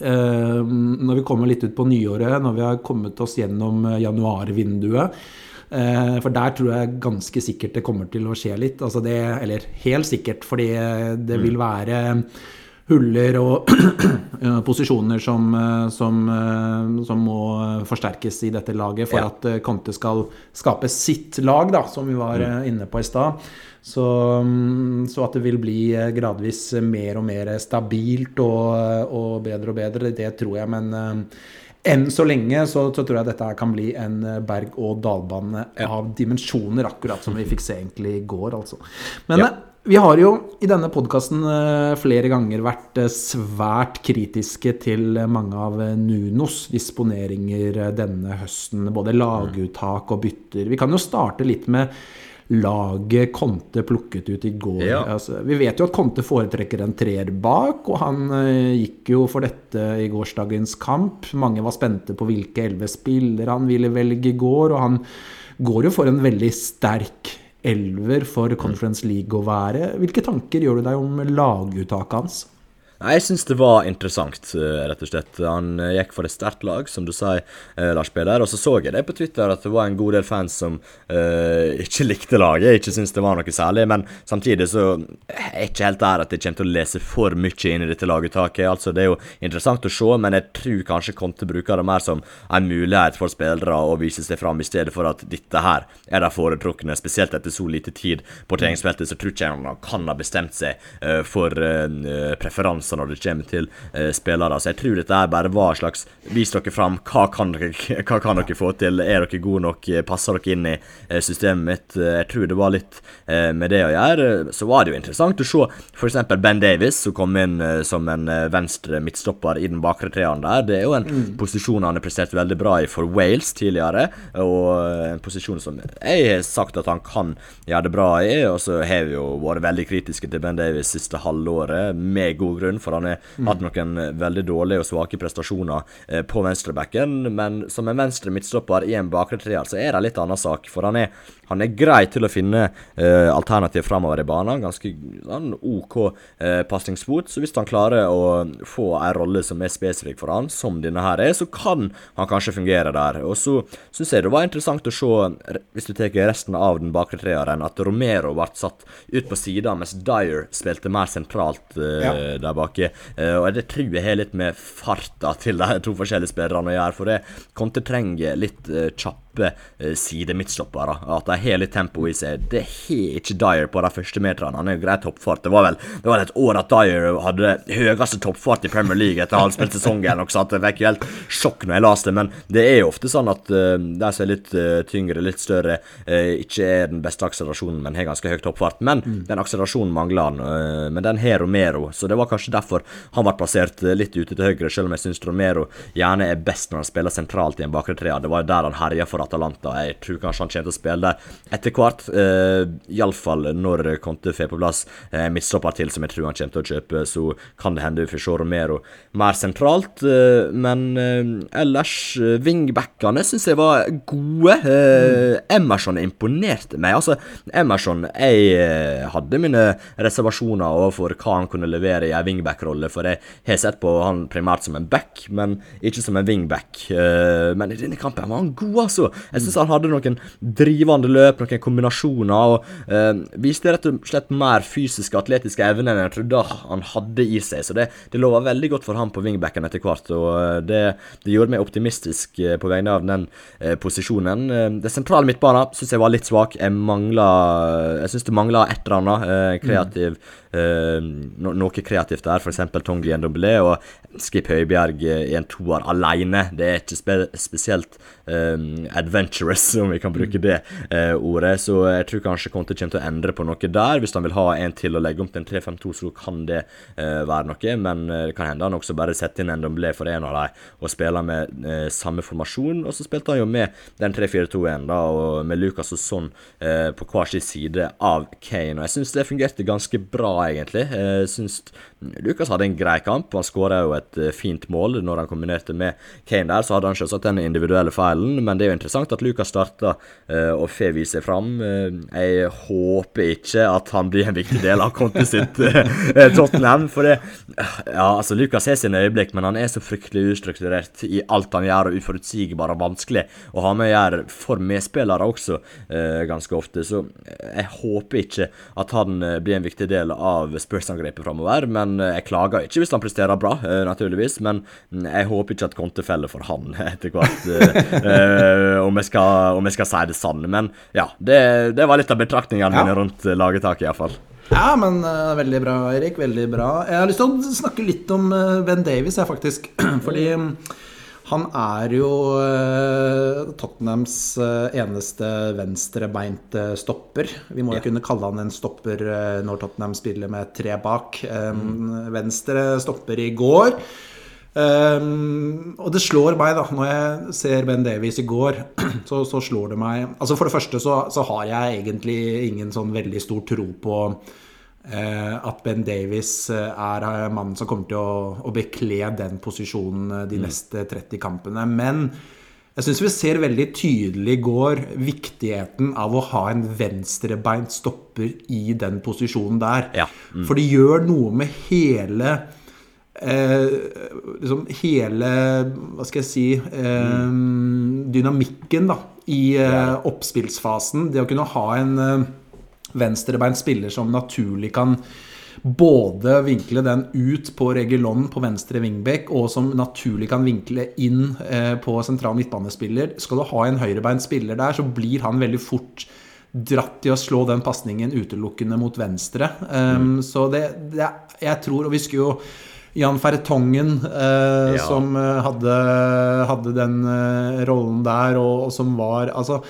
når vi kommer litt ut på nyåret, når vi har kommet oss gjennom januarvinduet uh, For der tror jeg ganske sikkert det kommer til å skje litt. Altså det, eller helt sikkert, fordi det vil mm. være huller og (clears throat) posisjoner som, eh, som, eh, som, må forsterkes i dette laget for ja. at eh, Conte skal skape sitt lag, da, som vi var mm. inne på i stad. Så, mm, så, at det vil bli gradvis mer og mer stabilt og, og bedre og bedre, det tror jeg. Men enn så lenge så, så, tror jeg dette kan bli en berg-og-dal-bane av dimensjoner, akkurat som vi fikk se egentlig i går, altså. Men ja. Vi har jo i denne podkasten eh, flere ganger vært eh, svært kritiske til mange av eh, Nunos disponeringer denne høsten. Både laguttak og bytter. Vi kan jo starte litt med laget Conte plukket ut i går. Ja. Altså, vi vet jo at Conte foretrekker en treer bak, og han gikk jo for dette i gårsdagens kamp. Mange var spente på hvilke elleve spillere han ville velge i går, og han går jo for en veldig sterk elver for Conference League å være. Hvilke tanker gjør du deg om laguttaket hans? Nei, Jeg syns det var interessant, eh, rett og slett. Han eh, gikk for et sterkt lag, som du sier, eh, Lars Peder. Og så så jeg det på Twitter at det var en god del fans som uh, ikke likte laget, ikke syntes det var noe særlig. Men samtidig så er jeg ikke helt der at jeg kommer til å lese for mye inn i dette laguttaket. Altså, det er jo interessant å se, men jeg tror kanskje kom til å bruke det mer som en mulighet for spillere å vise seg fram, i stedet for at dette her er de foretrukne. Spesielt etter så lite tid på treningsfeltet, så tror jeg ikke jeg han kan ha bestemt seg uh, for uh, preferanse følelser når det kommer til eh, spillere. Så jeg tror dette er bare hva slags Vis dere fram. Hva kan dere, hva kan dere få til? Er dere gode nok? Passer dere inn i eh, systemet mitt? Jeg tror det var litt eh, med det å gjøre. Så var det jo interessant å se f.eks. Ben Davis, som kom inn eh, som en eh, venstre midtstopper i den bakre treeren der. Det er jo en mm. posisjon han har prestert veldig bra i for Wales tidligere, og eh, en posisjon som jeg har sagt at han kan gjøre det bra i. Og så har vi jo vært veldig kritiske til Ben Davis siste halvåret, med god grunn for han har hatt noen veldig dårlige og svake prestasjoner eh, på venstrebacken. Men som en venstre midtstopper i en bakre treer, så er det en litt annen sak. For han er, han er grei til å finne eh, alternativ framover i banen. Ganske sånn OK eh, pasningsfot. Så hvis han klarer å få en rolle som er spesifikk for han, som denne her er, så kan han kanskje fungere der. Og så syns jeg det var interessant å se, hvis du tar resten av den bakre treeren, at Romero ble satt ut på sida, mens Dyer spilte mer sentralt eh, ja. der baki. Eh, og det tror jeg har litt med farta til de to forskjellige spillerne å gjøre, for det Conte trenger litt eh, kjapp kjappe eh, sidemidtstoppere. At de har litt tempo i seg. Det har ikke Dyer på de første meterne. Han er jo grei toppfart. Det var vel det var et år at Dyer hadde høyeste toppfart i Premier League etter halvspilt sesong eller noe sånt. Jeg fikk jo helt sjokk når jeg leste det, men det er jo ofte sånn at uh, de som er litt uh, tyngre, litt større, uh, ikke er den beste akselerasjonen, men har ganske høy toppfart. Men mm. den akselerasjonen mangler han. Uh, men den har Romero, så det var kanskje derfor han ble plassert litt ute til høyre, selv om jeg syns Romero gjerne er best når han spiller sentralt i en bakre treer. Det var der han herja for Atalanta. Jeg tror kanskje han kommer til å spille det etter hvert. Uh, Iallfall når Conte får på plass uh, midtstopper til, som jeg tror han kommer til å kjøpe. Så kan det hende vi får se Romero mer sentralt. Uh, men uh, ellers, uh, wingbackene syns jeg var gode. Uh, Emerson imponerte meg. Altså, Emerson Jeg hadde mine reservasjoner overfor hva han kunne levere i en wingback-rolle, for jeg har sett på han primært som en back, men ikke som en wingback. men i denne kampen var han god, altså. Jeg syns han hadde noen drivende løp, noen kombinasjoner, og eh, viste rett og slett mer fysiske, atletiske evner enn jeg trodde han hadde i seg. Så det, det lova veldig godt for ham på wingbacken etter hvert, og eh, det, det gjorde meg optimistisk eh, på vegne av den eh, posisjonen. Eh, det sentrale midtbanen syns jeg var litt svak. Jeg mangla Jeg syns det mangla et eller annet eh, kreativ no noe kreativt der, f.eks. Tongi Ndombele og Skip Høibjerg i en toer alene. Det er ikke spe spesielt um, adventurous, om vi kan bruke det eh, ordet. Så jeg tror kanskje Conte kommer til å endre på noe der. Hvis han vil ha en til å legge om til en 3-5-2, så kan det eh, være noe. Men det kan hende han også bare setter inn Ndombele for en av dem og spiller med samme formasjon. Og så spilte han jo med den 3-4-2-1, da, og med Lucas og sånn på hver sin side av Kane. Og jeg syns det fungerte ganske bra egentlig. Jeg syns Lucas hadde en grei kamp. Han skåra jo et eh, fint mål når han kombinerte med Kane der. Så hadde han selvsagt den individuelle feilen, men det er jo interessant at Lucas starta uh, og får vise fram. Uh, jeg håper ikke at han blir en viktig del av kontoet sitt uh, Tottenham. For det Ja, altså, Lucas har sine øyeblikk, men han er så fryktelig ustrukturert i alt han gjør, og uforutsigbar og vanskelig å ha med å gjøre for medspillere også, ganske ofte. Så jeg håper ikke at han blir en viktig del av Spurs-angrepet framover. men Eh, jeg klager ikke hvis han presterer bra, uh, naturligvis, men mm, jeg håper ikke at Conte feller for han (laughs) etter hvert, uh, om, jeg skal, om, jeg skal, si det sanne. Men ja, det, det var litt av betraktningene ja. mine rundt lagetaket, iallfall. Ja, men uh, veldig bra, Erik. Veldig bra. Jeg har lyst til å snakke litt om Ben Davies, jeg, faktisk. (clears throat) Fordi han er jo uh, Tottenhams uh, eneste venstrebeinte stopper. Vi må jo ja. kunne kalle han en stopper uh, når Tottenham spiller med tre bak. Mm. Venstre stopper i går. Um, og det slår meg, da, når jeg ser Ben Davies i går, (clears throat) så, så slår det meg Altså For det første så, så, har jeg egentlig ingen sånn veldig stor tro på Eh, at Ben Davies eh, er eh, mannen som kommer til å, å bekle den posisjonen de mm. neste 30 kampene. Men jeg syns vi ser veldig tydelig i går viktigheten av å ha en venstrebeint stopper i den posisjonen der. Ja. Mm. For det gjør noe med hele eh, liksom hele Hva skal jeg si eh, mm. Dynamikken da i eh, oppspillsfasen. Det å kunne ha en venstrebeint spiller som naturlig kan både vinkle den ut på Regulon på venstre wingback, og som naturlig kan vinkle inn eh, på sentral midtbanespiller. Skal du ha en høyrebeint spiller der, så blir han veldig fort dratt til å slå den pasningen utelukkende mot venstre. Um, mm. Så det, det, Jeg tror Og vi skulle jo Jan Ferretongen, eh, ja. som eh, hadde, hadde den eh, rollen der, og, og, som var Altså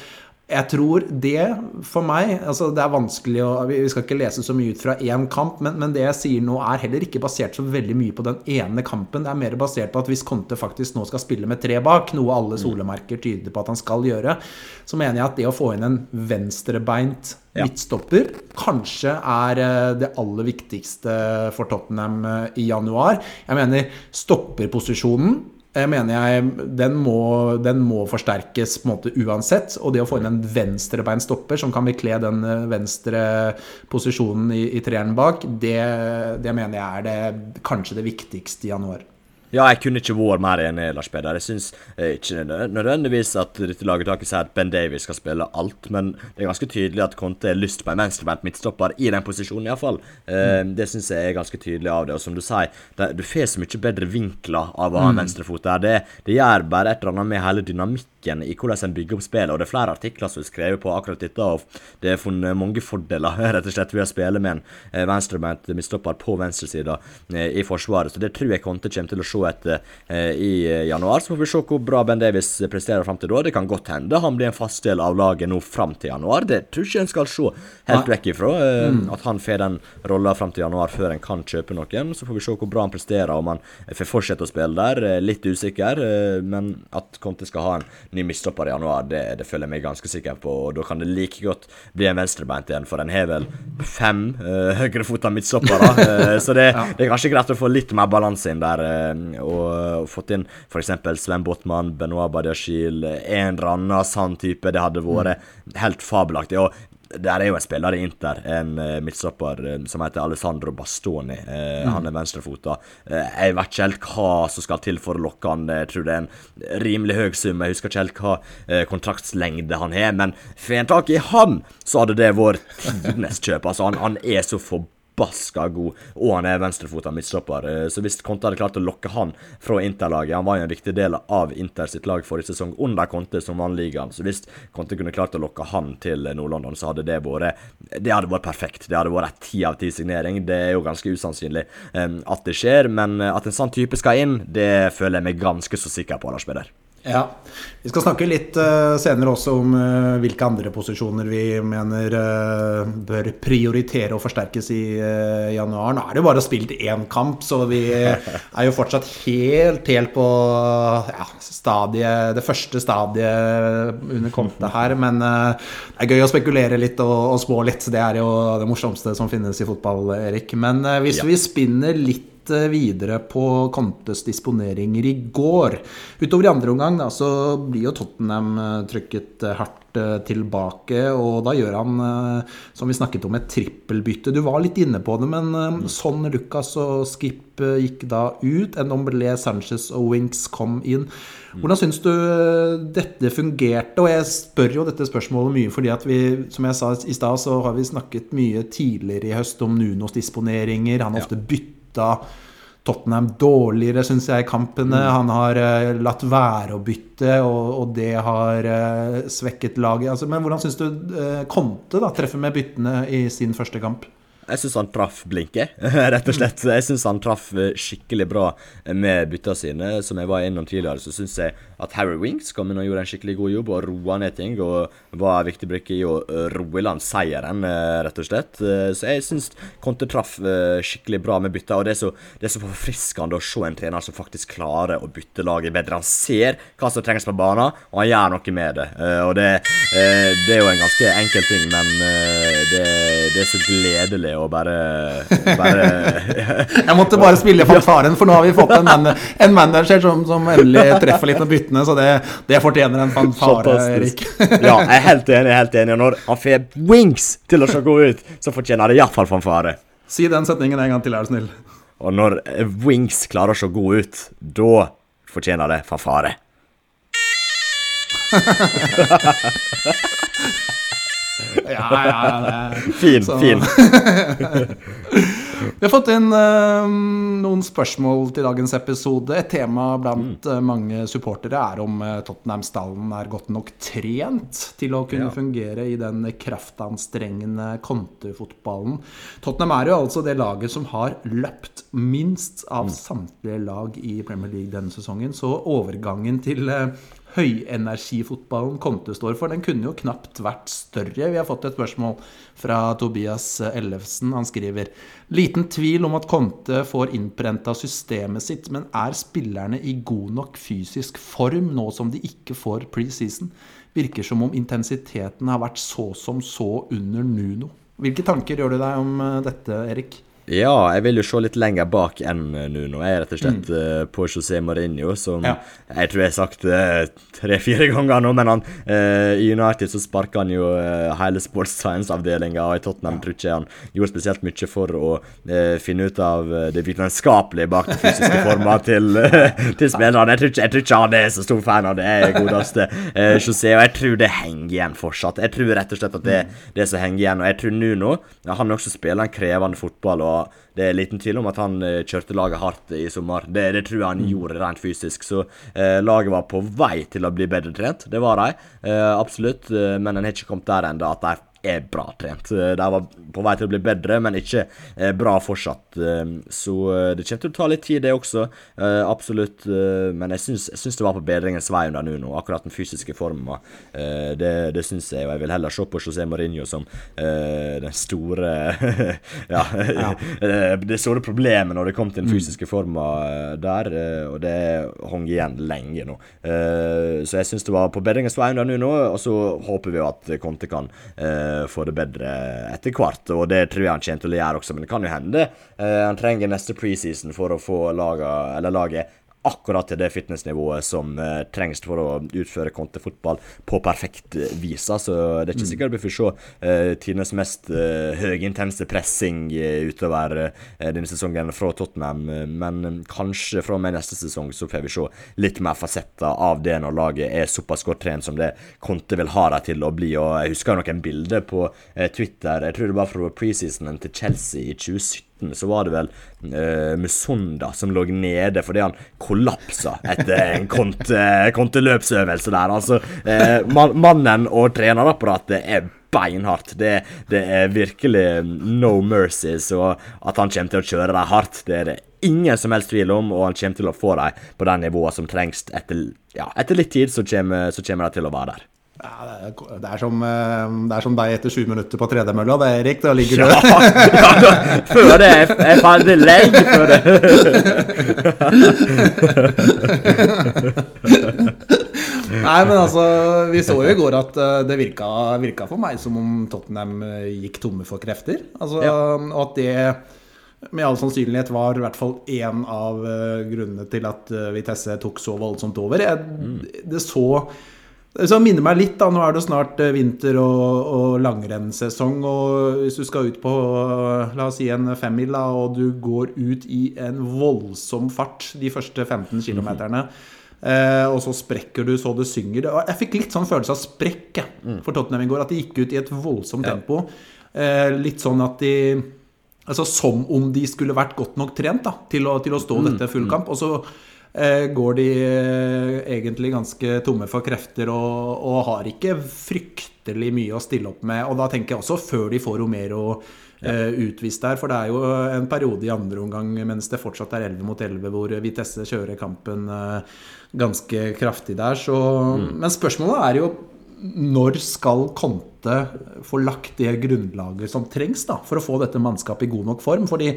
jeg tror det, for meg altså Det er vanskelig å Vi skal ikke lese så mye ut fra én kamp, men, men, det jeg sier nå, er heller ikke basert så veldig mye på den ene kampen. Det er mer basert på at hvis Conte faktisk nå skal spille med tre bak, noe alle mm. solemerker tyder på at han skal gjøre, så mener jeg at det å få inn en venstrebeint midtstopper kanskje er eh, det aller viktigste for Tottenham eh, i januar. Jeg mener stopperposisjonen mener jeg, den må, den må, forsterkes på en måte uansett. Og det å få inn en venstrebeinstopper som kan bekle den eh, venstre posisjonen i, i treeren bak, det, det, mener jeg er det, kanskje det viktigste i januar. Ja, jeg kunne ikke vært mer enig, Lars Peder. Jeg syns eh, ikke nødvendigvis at dette laget har ikke sagt at Ben Davies skal spille alt, men det er ganske tydelig at Conte har lyst på en venstrebeint midtstopper i den posisjonen, iallfall. Eh, mm. det syns jeg er ganske tydelig av det. Og som du sier, du får så mye bedre vinkler av å ha en mm. venstrefot der. Det, det gjør bare et eller annet med hele dynamikken i hvordan en bygger opp spillet. Og det er flere artikler som er skrevet på akkurat dette, og det er funnet mange fordeler (laughs) rett og slett ved å spille med en eh, venstrebeint midtstopper på venstresida eh, i forsvaret. Så det tror jeg Conte kommer til å se etter eh, i eh, januar. Så får vi se hvor bra Ben Davies presterer fram til da. Det kan godt hende han blir en fast del av laget nå fram til januar. Det tror ikke en skal se helt vekk ifra. Eh, mm. At han får den rolla fram til januar før en kan kjøpe noen. Så får vi se hvor bra han presterer, om han får fortsette å spille der. Litt usikker, men at Conte skal ha en ny midtstopper i januar, det, det, føler jeg meg ganske sikker på. Og da kan det like godt bli en venstrebeint igjen, for en har vel fem uh, høyrefota midtstoppere. uh, (laughs) så det, ja. det, er kanskje greit å få litt mer balanse inn der. Uh, og fått inn f.eks. Sven Botman, Benoit Badiashil, en eller annen sånn type. Det hadde vært mm. helt fabelaktig. Og der er jo en spiller i Inter, en uh, midtstopper uh, som heter Alessandro Bastoni. Uh, mm. Han er venstrefota. jeg vet ikke helt hva som skal til for å lokke han. Jeg tror det er en rimelig høy sum. Jeg husker ikke helt hva kontraktslengde han har, men får en tak i han, så hadde det vært tidenes kjøp. Altså, han, han er så forbanna forbaska god, og han er venstrefota midtstopper. Eh, så hvis Conte hadde klart å lokke han fra Inter-laget Han var jo en viktig del av Inter sitt lag forrige sesong, under Conte som vant ligaen. Så hvis Conte kunne klart å lokke han til Nord-London, så hadde det vært Det hadde vært perfekt. Det hadde vært et ti av ti signering. Det er jo ganske usannsynlig um, at det skjer, men at en sånn type skal inn, det føler jeg meg ganske så sikker på, Lars Peder. Ja. Vi skal snakke litt uh, senere også om uh, hvilke andre posisjoner vi mener uh, bør prioritere og forsterkes i januar. Nå er det jo bare spilt én kamp, så vi (laughs) er jo fortsatt helt, helt på ja, stadiet, det første stadiet under kontet her. Men det er gøy å spekulere litt og, og spå litt. Det er jo det morsomste som finnes i fotball, Erik. Men hvis ja. vi spinner litt Eh, videre på Contes disponeringer i går. Utover i andre omgang da, så blir jo Tottenham eh, trykket eh, hardt tilbake, og da gjør han, som vi snakket om, et trippelbytte. Du var litt inne på det, men sånn Lucas og Skip gikk da ut. Ndombele, Sanchez og Winks kom inn. Hvordan syns du dette fungerte? Og jeg spør jo dette spørsmålet mye fordi at vi, som jeg sa i stad, så har vi snakket mye tidligere i høst om Nunos disponeringer. Han har ofte bytta bytta Tottenham dårligere, syns jeg, i kampene. Mm. Han har uh, latt være å bytte, og, og det har uh, svekket laget. Altså, men hvordan syns du uh, Conte da, treffer med byttene i sin første kamp? Jeg syns han traff blinket, (laughs) rett og slett. Jeg syns han traff skikkelig bra med bytta sine. Som jeg var innom tidligere, så syns jeg at Harry Winks kom inn og gjorde en skikkelig god jobb og roa ned ting. Og var en viktig brikke i å eh, roe i land seieren, eh, rett og slett. Så jeg syns Conte traff skikkelig bra med bytta. Og det er, så, det er så forfriskende å se en trener som faktisk klarer å bytte laget bedre. Han ser hva som trengs på banen, og han gjør noe med det. Og det, det er jo en ganske enkel ting, men det, det er så gledelig å bare, bare (laughs) Jeg måtte bare spille fanfaren, for nå har vi fått en, man en manager som, som, endelig treffer litt med byttene, så det, det fortjener en fanfare, Erik. ja, jeg er helt enig. helt enig Når han får wings til å se god ut, så fortjener det iallfall fanfare. Si den setningen en gang til, er du snill. Og når wings klarer å se god ut, da fortjener det fanfare. (laughs) ja, ja, fin, så. fin. (laughs) Vi har fått inn uh, noen spørsmål til dagens episode. Et tema blant mm. mange supportere er om uh, Tottenham-stallen er godt nok trent til å kunne ja. fungere i den kraftanstrengende kontefotballen. Tottenham er jo altså det laget som har løpt minst av mm. samtlige lag i Premier League denne sesongen. Så overgangen til høyenergifotballen Conte står for, den kunne jo knapt vært større. Vi har fått et spørsmål fra Tobias Ellefsen. Han skriver Liten tvil om at Conte får innprenta systemet sitt, men er spillerne i god nok fysisk form nå som de ikke får preseason? Virker som om intensiteten har vært så som så under Nuno. Hvilke tanker gjør du deg om eh, dette, Erik? Ja, jeg vil jo se litt lenger bak enn eh, Nuno. Jeg er rett og slett mm. uh, på José Mourinho, som ja. jeg tror jeg har sagt uh, tre-fire ganger nå, men han, uh, i United så sparka han jo hele sports science-avdelinga, og i Tottenham ja. tror ikke han gjorde spesielt mye for å finne ut av det vitenskapelige bak den fysiske (laughs) forma til, til spillerne. Jeg jeg tror, ikke, han er så stor fan av det godeste José, og jeg tror det henger igjen fortsatt. Jeg tror rett og slett at det er det som henger igjen, og jeg tror Nuno han også spiller en krevende fotball. og og det er liten tvil om at han eh, kjørte laget hardt i sommer. Det, det tror jeg han mm. gjorde rent fysisk. Så eh, laget var på vei til å bli bedre trent. Det var de, eh, absolutt. Eh, men en har ikke kommet der ennå at de er bra trent. Eh, de var på vei til å bli bedre, men ikke eh, bra fortsatt. Eh, så det kommer til å ta litt tid, det også. Absolutt. Men jeg syns, det var på bedringens vei under Nuno. Akkurat den fysiske formen. Det, det syns jeg, og jeg vil heller se på José Mourinho som den store (laughs) ja, ja. (laughs) det store problemet når det kom til den mm. fysiske formen der, og det hang igjen lenge nå. Så jeg syns det var på bedringens vei under Nuno, og så håper vi jo at Conte kan få det bedre etter hvert. Og det tror jeg han kommer til å gjøre også, men det kan jo hende uh, han trenger neste preseason for å få laget, laget akkurat til det fitnessnivået som uh, trengs for å utføre kontefotball på perfekt uh, vis. Altså, det er ikke mm. sikkert vi får se uh, tidenes mest uh, høyintense pressing utover denne sesongen fra Tottenham, men kanskje fra og med neste sesong så får vi se litt mer fasetter av det når laget er såpass godt trent som det Conte vil ha dem til å bli. Og Jeg husker noen bilder på Twitter, jeg tror det var fra preseasonen til Chelsea i 2017 2019 så var det vel uh, Musonda som lå nede fordi han kollapsa etter en konteløpsøvelse der. Altså, uh, man, mannen og trenerapparatet er beinhardt. Det, det, er virkelig no mercies. Og at han kommer til å kjøre dem hardt, det er det ingen som helst tvil om. Og han kommer til å få dem på det nivået som trengs. Etter, ja, etter litt tid så kommer, så kommer de til å være der. Ja, det, er som, eh, det er som deg etter sju minutter på tredemølla, det, Erik. Da ligger du ja, (laughs) ja, da, Før det er, er ferdig legg før det (laughs) Nei, men altså Vi så jo i går at eh, det virka, virka for meg som om Tottenham eh, gikk tomme for krefter. Altså, ja. Og at det med all sannsynlighet var i hvert fall én av grunnene til at Vitesse tok så voldsomt over. Jeg, mm. Det så så minner meg litt, da. Nå er det snart eh, vinter og, og langrennssesong. Og hvis du skal ut på la oss si en femmil, og du går ut i en voldsom fart de første 15 km, eh, og så sprekker du så det synger Jeg fikk litt sånn følelse av sprekk mm. for Tottenham i går. At de gikk ut i et voldsomt tempo. Eh, litt sånn at de Altså Som om de skulle vært godt nok trent da til å, til å stå mm. dette full kamp. Og så Eh, går de eh, egentlig ganske tomme for krefter og, og, har ikke fryktelig mye å stille opp med. Og da tenker jeg også før de får Romero ja. Eh, utvist der. For det er jo en periode i andre omgang mens det fortsatt er 11 mot 11, hvor Vitesse kjører kampen ganske kraftig der. Så, mm. Men spørsmålet er jo når skal Conte få lagt det grunnlaget som trengs da, for å få dette mannskapet i god nok form? Fordi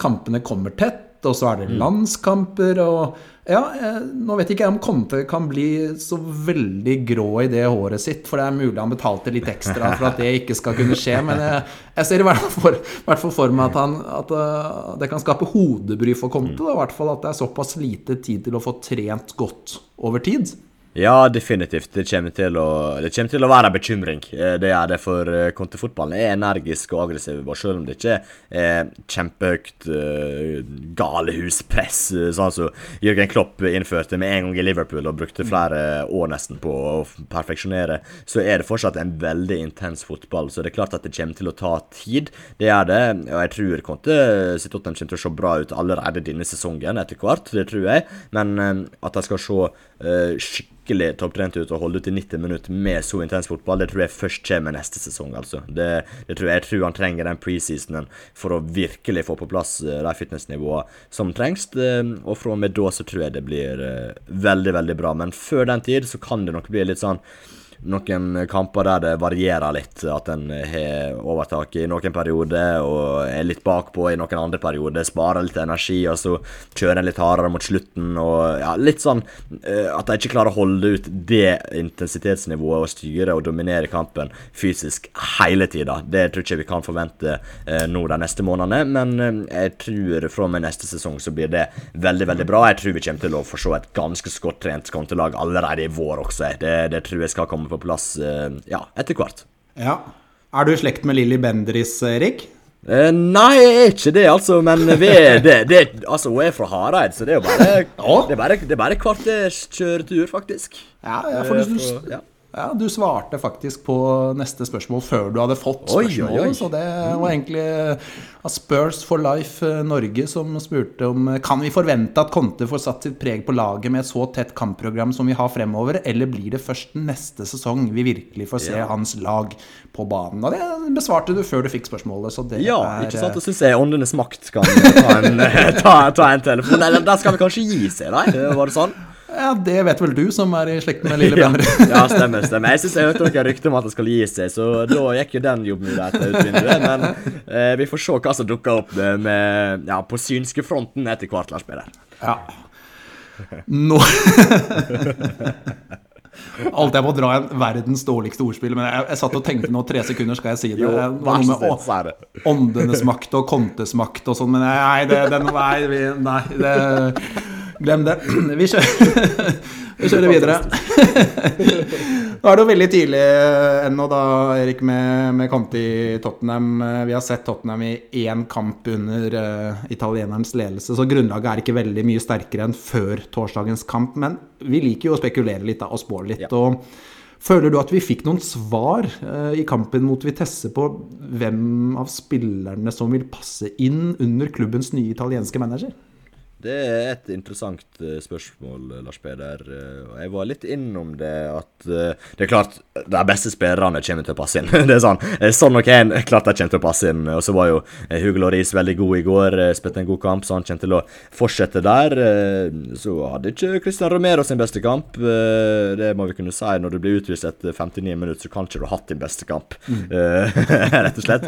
kampene kommer tett og så er det mm. landskamper og Ja, eh, nå vet ikke jeg om Conte kan bli så veldig grå i det håret sitt, for det er mulig han betalte litt ekstra for at det ikke skal kunne skje, men jeg, jeg ser i hvert fall for, hvert fall for meg at, han, at, eh, det kan skape hodebry for Conte, i hvert fall at det er såpass lite tid til å få trent godt over tid. Ja, definitivt. Det kommer til å, kommer til å være en bekymring. Eh, det er det for kontefotballen. Eh, er energisk og aggressiv, selv om det ikke er kjempehøyt uh, galehuspress, sånn som Jørgen Klopp innførte med en gang i Liverpool og brukte flere år nesten på å perfeksjonere, så er det fortsatt en veldig intens fotball. Så det er klart at det kommer til å ta tid. Det er det. Og jeg tror Conte sitt kommer til å se bra ut allerede denne sesongen etter hvert, det tror jeg. Men at de skal se uh, skikkelig topptrent ut og holde ut i 90 minutter med så intens fotball, det tror jeg først kommer neste sesong, altså. Det, det tror jeg, jeg tror han trenger den preseasonen for å virkelig få på plass uh, de fitnessnivåene som trengs. Uh, og fra og med da så tror jeg det blir uh, veldig, veldig bra. Men før den tid så kan det nok bli litt sånn noen kamper der det varierer litt. At en har overtak i noen perioder og er litt bakpå i noen andre perioder. Sparer litt energi, og så kjører en litt hardere mot slutten. Og ja, litt sånn uh, at de ikke klarer å holde ut det intensitetsnivået og styre og dominere kampen fysisk hele tida. Det tror jeg ikke vi kan forvente uh, nå de neste månedene, men uh, jeg tror fra og med neste sesong så blir det veldig, veldig bra. Jeg tror vi kommer til å få se et ganske godt trent kontelag allerede i vår også. Det, det tror jeg skal komme komme på plass eh, ja, etter hvert. Ja. Er du i slekt med Lilly Bendris, Erik? Eh, nei, jeg er ikke det, altså. Men vi er det, det, altså, hun er fra Hareid, så det er jo bare, det er bare, det er bare kvarters kjøretur, faktisk. Ja, for du, du, ja. Ja, du svarte faktisk på neste spørsmål før du hadde fått spørsmålet. Så det var egentlig Spurs for Life eh, Norge som spurte om kan vi forvente at Conte får satt sitt preg på laget med et så tett kampprogram som vi har fremover, eller blir det først neste sesong vi virkelig får se ja. hans lag på banen? Og det besvarte du før du fikk spørsmålet. Så det ja, er, ikke sant. Da syns jeg Åndenes makt kan ta en, (laughs) ta, ta en telefon. Eller der skal vi kanskje gi seg, nei? Var det sånn? Ja, Det vet vel du, som er i slekt med lille (laughs) Benry. (laughs) ja, stemmer. stemmer. Jeg syns jeg hørte noen rykter om at det skal gi seg, så da gikk jo den jobbmuligheten ut vinduet. Men eh, vi får se hva som dukker opp med, ja, på synske fronten etter hvert, Lars Peder. Ja. Nå (laughs) Alt jeg må dra en verdens dårligste ordspill, men jeg, jeg, satt og tenkte nå tre sekunder, skal jeg si det? Jo, det noe med åndenes makt og kontes makt og sånn, men nei, det, det, nei, nei det Glem det. (clears throat) Vi kjører, (clears throat) vi kjører videre. Nå er det jo veldig tidlig ennå, da, Erik, med, med Conti i Tottenham. Vi har sett Tottenham i én kamp under uh, italienerens ledelse, så grunnlaget er ikke veldig mye sterkere enn før torsdagens kamp. Men vi liker jo å spekulere litt da, og spå litt. Ja. og Føler du at vi fikk noen svar uh, i kampen mot Vitesse på hvem av spillerne som vil passe inn under klubbens nye italienske manager? Det er et interessant uh, spørsmål, Lars Peder. Uh, jeg var litt innom det at Det er klart, de beste spillerne kommer til å passe inn. (laughs) det er sånn. Sånn nok er klart de kommer til å passe inn. Og så var jo Hugo Loris veldig god i går. Spilte en god kamp, så han kommer til å fortsette der. Så hadde ikke Christian Romero sin beste kamp. Det må vi kunne si. Når du blir utvist etter 59 minutter, så kan ikke du ha hatt din beste kamp, mm. (laughs) rett og slett.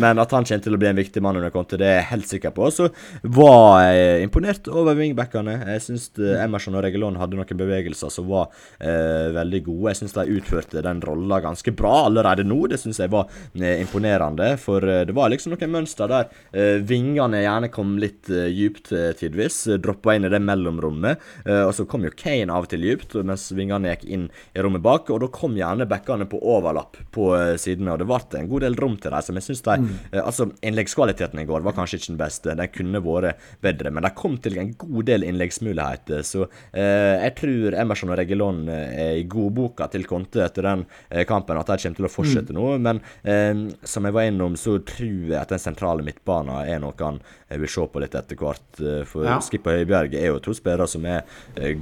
Men at han kommer til å bli en viktig mann under konto, det er jeg helt sikker på. Så var jeg imponert over wingbackene. Jeg syns eh, Emerson og Regelon hadde noen bevegelser som var eh, veldig gode. Jeg syns de utførte den rolla ganske bra allerede nå. Det syns jeg var eh, imponerende. For eh, det var liksom noen mønster der eh, vingene gjerne kom litt eh, djupt tidvis. Droppa inn i det mellomrommet. og så kom jo Kane av og til djupt, mens vingene gikk inn i rommet bak. Og da kom gjerne backene på overlapp på sidene, og det ble en god del rom til dem. Som jeg syns de mm. Altså, innleggskvaliteten i går var kanskje ikke den beste. Den kunne vært bedre, men de kom til en god del innleggsmuligheter. Så eh, jeg tror Emerson og Regulon eh, er i godboka til Conte etter den eh, kampen, at de kommer til å fortsette mm. nå. Men eh, som jeg var innom, så tror jeg at den sentrale midtbanen er noe han eh, vil se på litt etter hvert. Eh, for ja. Og Høibjerg er jo to spillere som er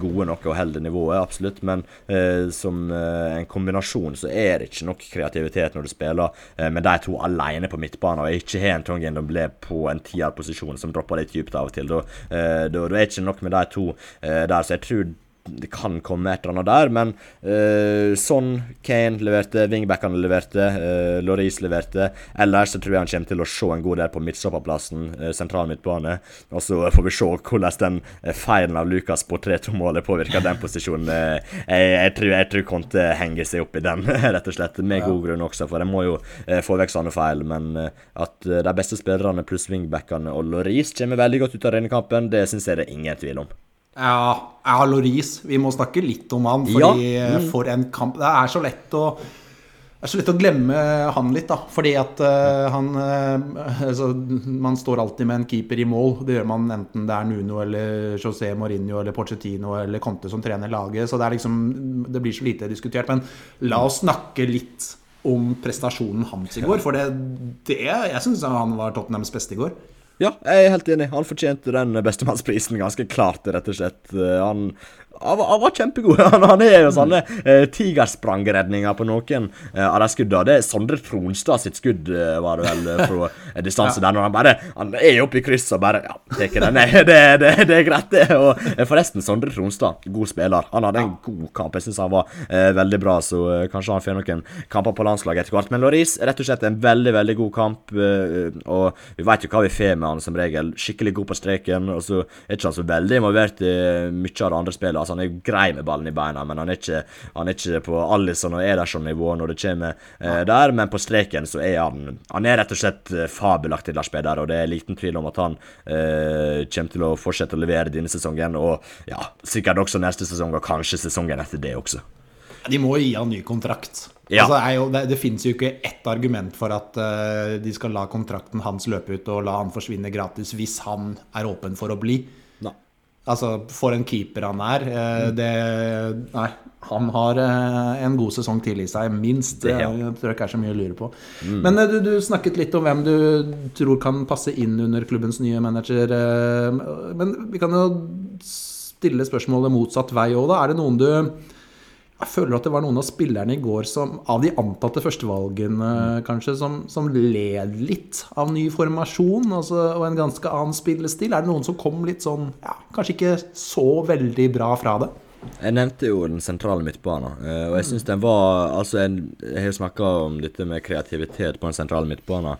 gode nok og holder nivået, absolutt. Men som en kombinasjon så er det ikke nok kreativitet når du spiller med de to alene på midtbanen, og ikke har en Tongen ble på en tierposisjon som dropper litt dypt av og til. Da da, da er ikke nok med de to eh, der, så jeg tror det kan komme et eller annet der, men uh, sånn Kane leverte, wingbackene leverte, uh, Loris leverte. Ellers så tror jeg han kommer til å se en god del på midtstopperplassen, uh, sentral midtbane. Og så får vi se hvordan den feilen av Lucas på 3-2-målet påvirker den posisjonen. Jeg, jeg, tror, jeg tror Conte henger seg opp i den, (laughs) rett og slett. Med ja. god grunn også, for jeg må jo få vekk sånne feil. Men at de beste spillerne pluss wingbackene og Loris kommer veldig godt ut av denne kampen, det syns jeg det er ingen tvil om. Ja, ja Loris. Vi må snakke litt om han. Fordi ja. mm. For en kamp. Det er så lett å det er så lett å glemme han litt, da. Fordi at uh, han uh, (laughs) altså, Man står alltid med en keeper i mål. Det gjør man enten det er Nuno eller José Mourinho eller Pochettino eller Conte som trener laget. Så det, er liksom, det blir så lite diskutert. Men la oss snakke litt om prestasjonen hans i går. For det, det jeg syns han var Tottenhams beste i går. Ja, jeg er helt enig. Han fortjente den bestemannsprisen ganske klart, rett og slett. Han, han, var- han var kjempegod. (laughs) Han, han er jo sånne eh, tigersprangredninger på noen eh, av de skuddene. Det er Sondre Tronstad sitt skudd, eh, var det vel, eh, fra eh, distanse (laughs) der. Når han bare Han er oppe i krysset og bare Ja, tar den. Nei, (laughs) det, det, det er greit, det. Og eh, forresten, Sondre Tronstad, god spiller. Han hadde en god kamp. Jeg syns han var eh, veldig bra, så eh, kanskje han får noen kamper på landslaget etter hvert. Men Loris, rett og slett en veldig, veldig god kamp. eh, og vi veit jo hva vi får med han som regel. Skikkelig god på streken. Og så er ikke han så veldig involvert i mye av det andre spillet. Altså, han er grei med ballen i beina, men han er ikke, han er ikke på Alison og Ederson-nivå når det kommer eh, der. Men på streken så er han Han er rett og slett eh, fabelaktig, Lars Peder, og det er liten tvil om at han eh, kommer til å fortsette å levere denne sesongen, og ja, sikkert også neste sesong, og kanskje sesongen etter det også. De må gi han ny kontrakt. Ja. Altså, det, jo, det, det finnes jo ikke ett argument for at uh, de skal la kontrakten hans løpe ut og la han forsvinne gratis hvis han er åpen for å bli. Altså, for en keeper han er eh, det, Nei, han har eh, en god sesong til i seg, minst. Det, ja. jeg tror ikke er så mye å lure på. Men eh, du, du snakket litt om hvem du tror kan passe inn under klubbens nye manager. Men vi kan jo stille spørsmålet motsatt vei òg, da. Er det noen du jeg føler at det var noen av spillerne i går som, av de antatte førstevalgene, kanskje, som, som led litt av ny formasjon altså, og en ganske annen spillestil. Er det noen som kom litt sånn ja, Kanskje ikke så veldig bra fra det? Jeg nevnte jo den sentrale midtbanen, eh, og jeg syns den var Altså, jeg har snakka om dette med kreativitet på den sentrale midtbanen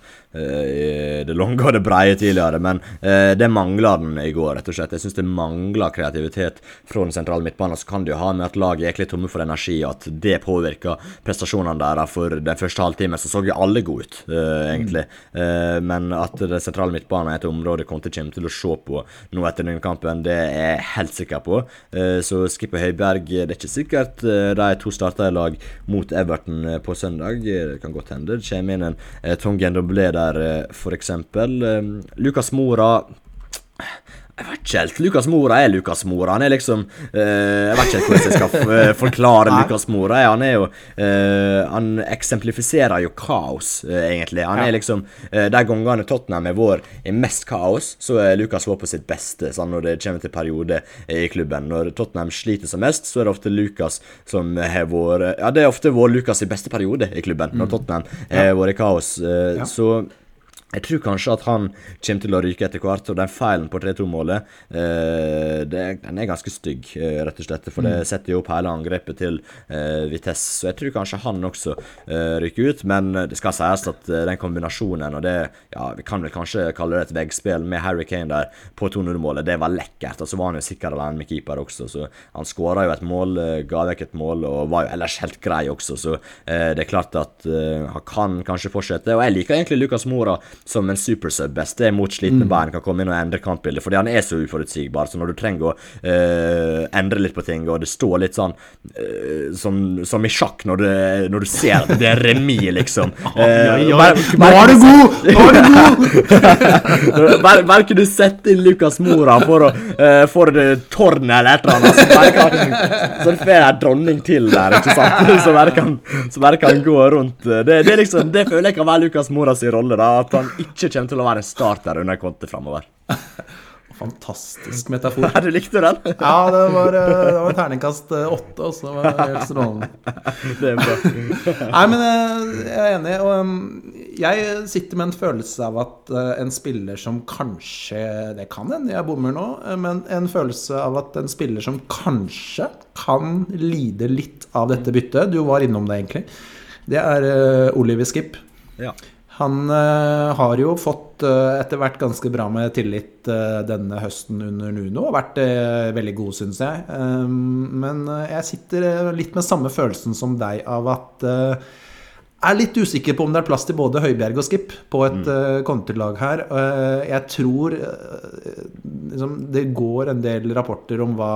det lange og det breie tidligere, men eh, det mangla den i går, rett og slett. Jeg syns det mangler kreativitet fra den sentrale midtbanen. Så kan det jo ha med at laget er litt tomme for energi, at det påvirker prestasjonene deres. For den første halvtimen så så jo alle gode ut, eh, egentlig. Eh, men at den sentrale midtbanen er et område Conte kommer til å se på nå etter denne kampen, det er jeg helt sikker på. Eh, så Skipper Høiberg det er ikke sikkert eh, de to starter i lag mot Everton eh, på søndag. Eh, Det kan godt hende det kommer inn en eh, Tongen Doblé der, eh, for eksempel. Eh, Lukas Mora jeg vet ikke helt. Lukas Mora er Lukas Mora. Han er liksom uh, Jeg vet ikke helt hvordan jeg skal eh, forklare (laughs) Lukas Mora. Han er jo uh, Han eksemplifiserer jo kaos, egentlig. Han er liksom De gangene Tottenham er vår i mest kaos, så er Lukas vår på sitt beste sånn når det kommer til periode i klubben. Når Tottenham sliter som mest, så er det ofte Lukas som har vært Ja, det er ofte vår Lukas i beste periode i klubben, når Tottenham har vært i kaos. Ja. Så jeg tror kanskje at han kommer til å ryke etter hvert, og den feilen på 3-2-målet eh, Den er ganske stygg, eh, rett og slett. For det setter jo opp hele angrepet til eh, Vitesse. Så jeg tror kanskje han også eh, ryker ut. Men det skal sies at eh, den kombinasjonen, og det Ja, vi kan vel kanskje kalle det et veggspill med Harry Kane der på 2-0-målet, det var lekkert. Og så var han jo sikker alene med keeper også, så han skåra jo et mål, eh, ga vekk et mål, og var jo ellers helt grei også, så eh, det er klart at han kan kanskje fortsette. Og jeg liker egentlig Lucas Mora som en supersub-beste Det er mot slitne bein kan komme inn og endre kampbildet, fordi han er så uforutsigbar. Så når du trenger å uh, endre litt på ting, og det står litt sånn uh, som, som i sjakk når, du, når du ser at det er remis, liksom. (laughs) Eh, bare- Nå er du god! Nå er du god! (laughs) bare, kunne du sette inn Lukas Mora for å uh, For det tårnet eller et eller annet. Så får jeg en dronning til der, ikke sant? (laughs) Så bare kan, bare kan gå rundt. Det, det, liksom, det føler jeg kan være Lukas Mora rolle. da At han ikke kommer til å være en starter under Conte framover. (laughs) Fantastisk metafor. (laughs) Du likte den? Ja, det var, eh, det var terningkast eh, åtte, også. Det var helt strålende. (laughs) Det er bra. Nei, men eh, jeg er enig. Og um, jeg sitter med en følelse av at en spiller som kanskje Det kan hende jeg bommer nå, men en følelse av at en spiller som kanskje kan lide litt av dette byttet Du var innom det, egentlig. Det er Oliver Skip. Ja. Han eh, har jo fått eh, etter hvert ganske bra med tillit eh, denne høsten under Nuno. Og vært veldig god, syns jeg. Um, men jeg sitter litt med samme følelsen som deg av at er litt usikker på om det er plass til både Høibjerg og Skip på et mm. konterlag her. Uh, jeg tror uh, liksom, det går en del rapporter om hva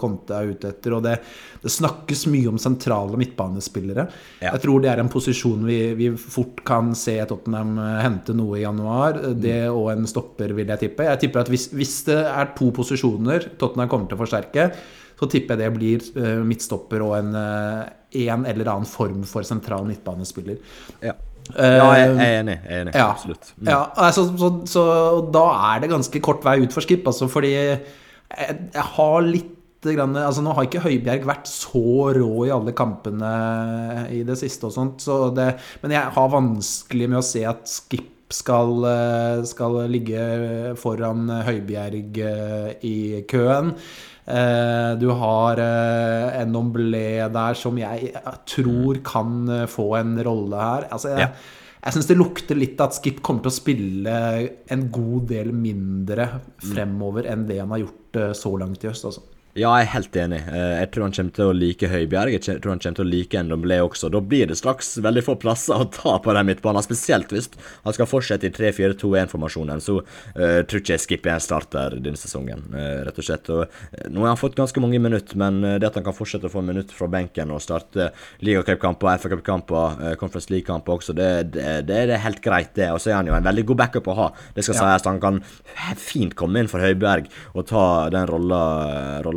Conte er ute etter, og det, det snakkes mye om sentrale midtbanespillere. Ja. Jeg tror det er en posisjon vi, vi fort kan se Tottenham hente noe i januar. Det og en stopper, vil jeg tippe. Jeg tipper at hvis, hvis det er to posisjoner Tottenham kommer til å forsterke, så tipper jeg det blir midtstopper og en, en eller annen form for sentral midtbanespiller. Ja. Eh, ja, jeg, er enig. Jeg er enig. ja, Absolutt. Mm. ja altså, så, så da er det ganske kort vei ut for Skip, altså, fordi jeg, jeg har litt grann, altså Nå har ikke Høibjerg vært så rå i alle kampene i det siste, og sånt, så det, men jeg har vanskelig med å se at Skip skal, eh, skal ligge foran Høibjerg eh, i køen. Eh, du har en Omblé der som jeg tror kan få en rolle her. Altså, jeg. Jeg syns det lukter litt at Skip kommer til å spille en god del mindre fremover enn det han har gjort så langt i høst. Altså. Ja, jeg er helt enig. Eh, jeg tror han kommer til å like Høibjerg. Jeg tror han kommer til å like Ndomblé også. Da blir det straks veldig få plasser (laughs) å ta på den midtbanen. Spesielt hvis han skal fortsette i 3-4-2-1-formasjonen. Så uh, tror ikke jeg skipper en starter denne sesongen, uh, rett og slett. Og, uh, nå har han fått ganske mange minutter, men det at han kan fortsette å få minutter fra benken og starte ligacupkamper, FA-cupkamper, uh, Conference League-kamper også, det, det, det, er helt greit, det. Og så er han jo en veldig god backup å ha. Det skal ja. sies. Han kan fint komme inn for Høibjerg og ta den rolla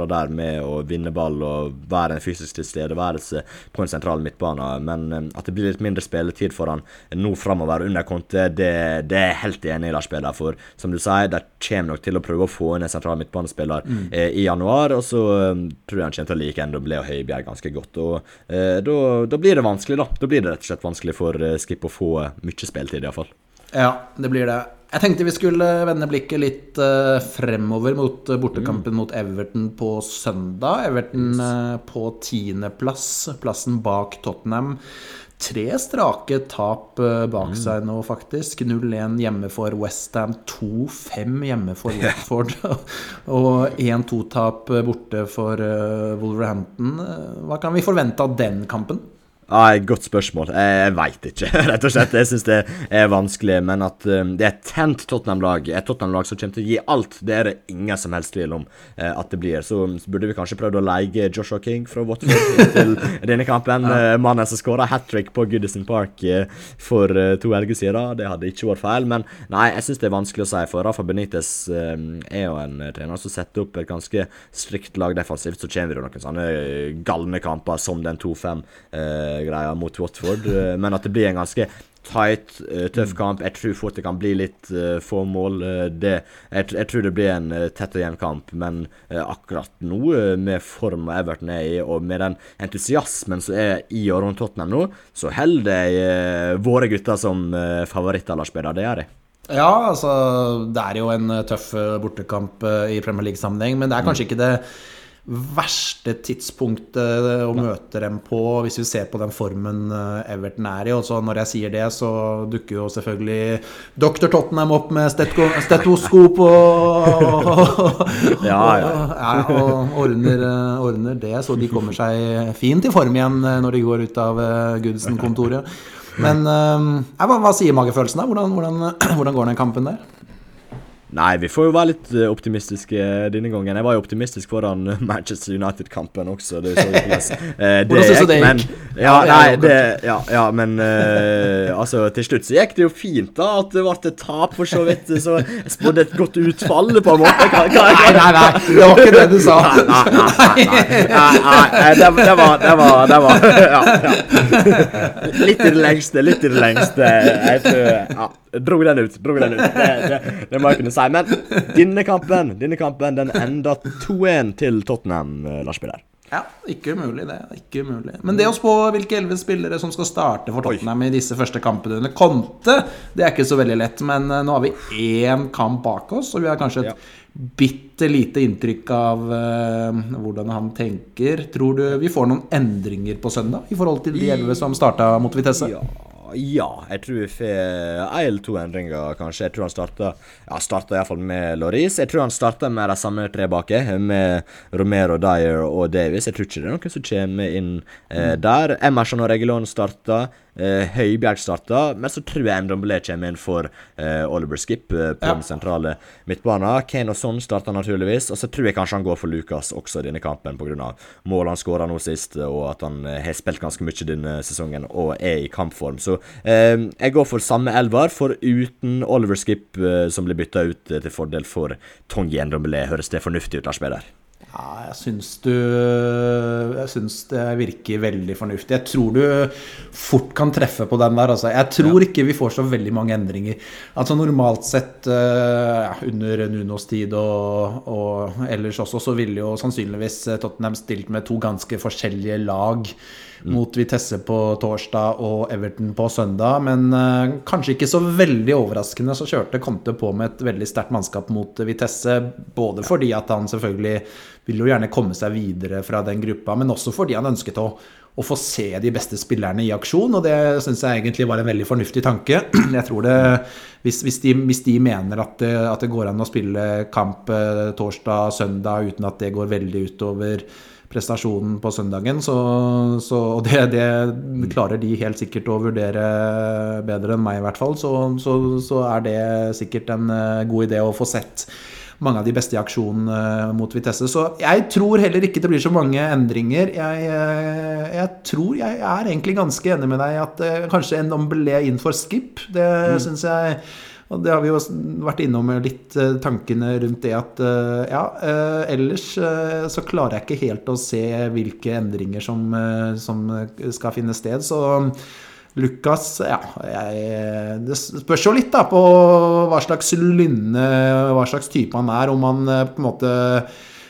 der med å vinne ball og være en fysisk tilstedeværelse på en sentral midtbane. Men eh, at det blir litt mindre spilletid for han nå framover under Conte, det, det er jeg helt enig i, Lars Peder. For som du sier, de kommer nok til å prøve å få inn en sentral midtbanespiller mm. eh, i januar. Og så um, tror jeg han kommer til å like Endoble og Høibjerg ganske godt. Og eh, da blir det vanskelig, da. Da blir det rett og slett vanskelig for eh, Skip å få mye spilletid, iallfall. Ja, det blir det. Jeg tenkte vi skulle vende blikket litt uh, fremover mot uh, bortekampen mm. mot Everton på søndag. Everton uh, på tiendeplass, plassen bak Tottenham. Tre strake tap bak mm. seg nå, faktisk. 0-1 hjemme for Westham, 2-5 hjemme for Watford. (laughs) og 1-2-tap borte for Wolverhampton. Hva kan vi forvente av den kampen? Ah, godt spørsmål. Jeg, veit ikke, (laughs) rett og slett. Jeg syns det er vanskelig. Men at um, det er et tent Tottenham-lag, et Tottenham-lag som kommer til å gi alt, det er det ingen som helst tvil om uh, at det blir. Så, så, burde vi kanskje prøvd å leie Joshua King fra Watford til (laughs) denne kampen. Ja. Uh, mannen som skåra hat trick på Goodison Park uh, for to helger siden. Det hadde ikke vært feil. Men nei, jeg syns det er vanskelig å si. For Rafa Benitez um, er jo en trener som setter opp et ganske strikt lag defensivt. Så kommer det noen sånne galne kamper som den 2-5. Uh, greia mot Watford. Eh, men at det blir en ganske tight, uh, tøff kamp. Jeg tror fort det kan bli litt uh, få mål. Det, jeg, jeg, tror det blir en tett og jevn kamp, men akkurat nå, med form Everton er i, og med den entusiasmen som er i og rundt Tottenham nå, så holder jeg våre gutter som favoritter, Lars Peder. Det gjør jeg. Ja, altså Det er jo en tøff bortekamp i Premier League-sammenheng, men det er kanskje mm. ikke det verste tidspunktet å møte dem på, hvis vi ser på den formen eh, Everton er i. Og så når jeg sier det, så dukker jo selvfølgelig Dr. Tottenham opp med stetoskop og, (laughs) ja, ja. ja, og ordner, eh, ordner, det, så de kommer seg fint i form igjen eh, når de går ut av Goodson-kontoret. Men hva, hva, sier magefølelsen, da? Hvordan, hvordan, (clears throat) hvordan går den kampen der? Nei, vi får jo være litt uh, optimistiske denne gangen. Jeg var jo optimistisk foran Manchester United-kampen også. Det så (laughs) det gikk. Men, ja, nei, det, ja, ja, men uh, altså, til slutt så gikk det jo fint, da. At det ble et tap, for så vidt. Så jeg spådde et godt utfall, på en måte. Hva, hva, hva? Nei, nei, nei, det var ikke det du sa. Nei, nei, nei, det, var Det var, det var ja, ja. Litt i det lengste, litt i det lengste. Jeg tror ja, Dro den ut. Dro den ut. Det, det, det må jeg kunne si. Men denne kampen denne kampen, den enda 2-1 til Tottenham, eh, Lars Peder. Ja, ikke umulig, det. Ikke umulig. Men det å spå hvilke elleve spillere som skal starte for Tottenham Oi. i disse første kampene under Conte, det er ikke så veldig lett. Men eh, nå har vi én kamp bak oss, og vi har kanskje et ja. bitte lite inntrykk av uh, hvordan han tenker. Tror du vi får noen endringer på søndag i forhold til de elleve som starta mot Vitesse? Ja ja, jeg tror vi får én eller to endringer, kanskje. Jeg tror han starta ja, starta iallfall med Loris. Jeg tror han starta med de samme tre baki, med Romero, Dyer og Davies. Jeg tror ikke det er noen som kommer inn eh, mm. der. Emerson og Regulon starta. Eh, Høibjerg starta, men så tror jeg Ndombele kommer inn for eh, Oliver Skip eh, på ja. den sentrale midtbanen. Kane og Son starta naturligvis, og så tror jeg kanskje han går for Lucas også i denne kampen pga. målet han skåra nå sist, og at han eh, har spilt ganske mye denne sesongen og er i kampform. Så eh, jeg går for samme elver, for uten Oliver Skip eh, som blir bytta ut til fordel for Tongi Ndombele. Høres det fornuftig ut, Lars Peder? Ja, jeg syns du Jeg syns det virker veldig fornuftig. Jeg tror du fort kan treffe på den der. Altså. Jeg tror ikke vi får så veldig mange endringer. Altså Normalt sett, uh, under Nunos tid og, og, ellers også, så ville jo sannsynligvis Tottenham stilt med to ganske forskjellige lag mot Vitesse på torsdag og Everton på søndag. Men uh, kanskje ikke så veldig overraskende så kjørte Conte på med et veldig sterkt mannskap mot Vitesse. Både fordi at han selvfølgelig vil jo gjerne komme seg videre fra den gruppa, men også fordi han ønsket å, å få se de beste spillerne i aksjon. Og det syns jeg egentlig var en veldig fornuftig tanke. (clears throat) Jeg tror det, Hvis, hvis, de, hvis de, mener at det, at det, går an å spille kamp eh, torsdag, søndag uten at det går veldig utover prestasjonen på søndagen. Så, så, og det, det, klarer de helt sikkert å vurdere bedre enn meg, i hvert fall. Så, så, så er det sikkert en eh, god idé å få sett mange av de beste i aksjonen eh, mot Vitesse. Så jeg tror heller ikke det blir så mange endringer. Jeg, eh, jeg tror jeg er egentlig ganske enig med deg at kanskje en Dombelé inn for skip. Det mm. syns jeg og det har vi jo vært innom litt uh, tankene rundt det at uh, ja, uh, ellers så klarer jeg ikke helt å se hvilke endringer som, som skal finne sted. Så Lukas Ja, jeg, det spørs jo litt da på hva slags lynne, hva slags type han er. Om han på en måte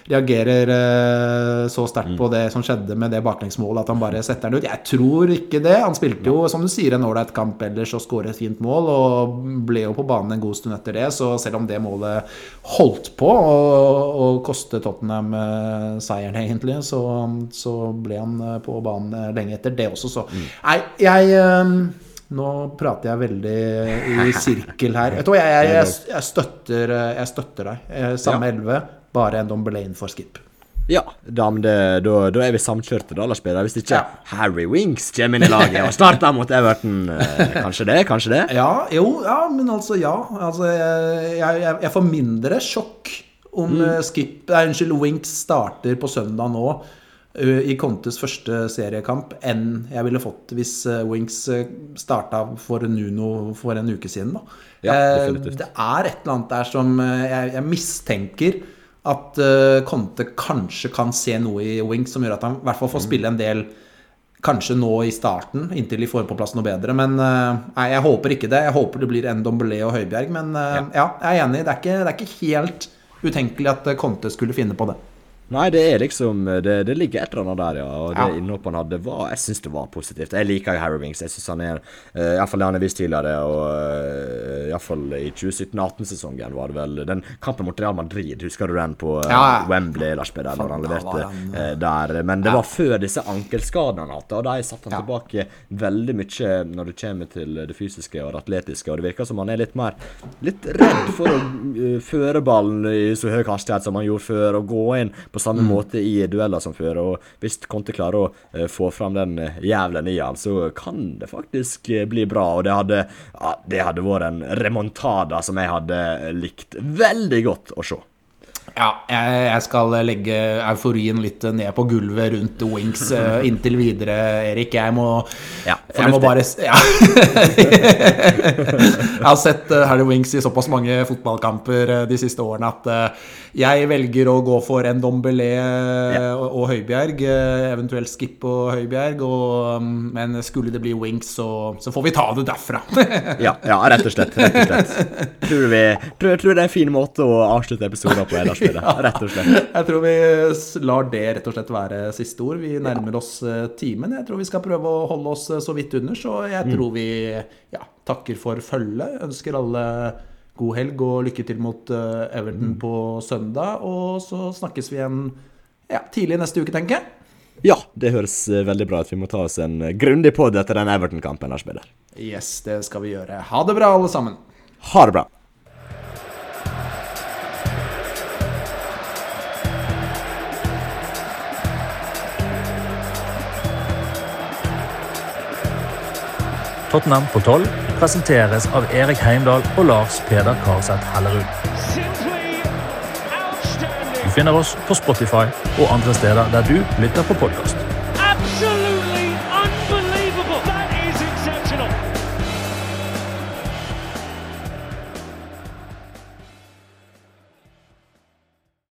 reagerer eh, så sterkt på mm. det som skjedde med det baklengsmålet, at han bare setter den ut. Jeg tror ikke det. Han spilte jo, som du sier, en ålreit kamp ellers og skåret et fint mål, og ble jo på banen en god stund etter det. Så selv om det målet holdt på å koste Tottenham eh, seieren, egentlig, så, så, ble han eh, på banen lenge etter det også, så mm. Nei, jeg nå prater jeg veldig i (laughs) sirkel her. Jeg, jeg, jeg, jeg, støtter, jeg støtter deg. Samme elleve bare en Dombelaine for skip. Ja, da, da, er vi samkjørte, da, Lars Peder. Hvis ikke ja. Harry Winks kommer inn i laget og starter mot Everton. Eh, kanskje det? Kanskje det? Ja, jo, ja, men altså, ja. Altså, jeg, jeg, jeg får mindre sjokk om mm. Eh, skip, nei, unnskyld, Winks starter på søndag nå uh, i Contes første seriekamp enn jeg ville fått hvis uh, Winks starta for Nuno for en uke siden. Da. Ja, definitivt. det er et eller annet der som jeg, jeg mistenker at uh, Conte kanskje kan se noe i Wings som gjør at han i hvert fall får mm. spille en del Kanskje nå i starten, inntil de får på plass noe bedre. Men uh, nei, jeg håper ikke det. Jeg håper det blir en Dombelé og Høibjerg. Men uh, ja. ja. jeg er enig. Det er, ikke, det er ikke helt utenkelig at Conte skulle finne på det. Nei, det er liksom Det, det ligger et eller annet der, ja. Og det ja. innhoppet han hadde, var Jeg syns det var positivt. Jeg liker jo Harry Wings. Jeg syns han er uh, Iallfall det han har vist tidligere, og uh, iallfall i 2017-18-sesongen var det vel Den kampen mot Real Madrid, husker du den på uh, ja. Wembley, Lars Peder, når han leverte uh, der? Men det var før disse ankelskadene han hadde, og de satte han tilbake veldig mye når det kommer til det fysiske og det atletiske, og det virker som han er litt mer Litt redd for å føre ballen i så høy hastighet som han gjorde før, og gå inn på samme mm. måte i dueller som før. Og hvis Conte klarer å uh, få fram den uh, jævelen i han, så kan det faktisk uh, bli bra. Og det hadde, uh, det hadde vært en remontada som jeg hadde likt veldig godt å se. Ja, jeg, skal legge euforien litt ned på gulvet rundt Wings uh, inntil videre, Erik. Jeg må, ja, jeg må bare ja. (laughs) Jeg har sett uh, Harry Wings i såpass mange fotballkamper uh, de siste årene at jeg velger å gå for en Dombelé og, og, Høibjerg. eventuelt Skip og Høibjerg. Og, um, men skulle det bli Wings, så, så får vi ta det derfra. (laughs) ja, ja, rett og slett. Rett og slett. Tror, vi, tror, tror det er en fin måte å avslutte episoden på. Ellers ja. Rett og slett. Jeg tror vi lar det rett og slett være siste ord. Vi nærmer oss eh, timen. Jeg tror vi skal prøve å holde oss eh, så vidt under, så jeg mm. tror vi ja, takker for følget. Ønsker alle god helg og lykke til mot eh, Everton mm. på søndag. Og så snakkes vi igjen ja, tidlig neste uke, tenker jeg. Ja, det høres veldig bra ut. Vi må ta oss en grundig pod etter den Everton-kampen. Yes, det skal vi gjøre. Ha det bra, alle sammen. Ha det bra. Tottenham på 12 presenteres av Erik Heimdal og Lars Peder Karseth Hellerud. Du finner oss på Spotify og andre steder der du lytter på podkast.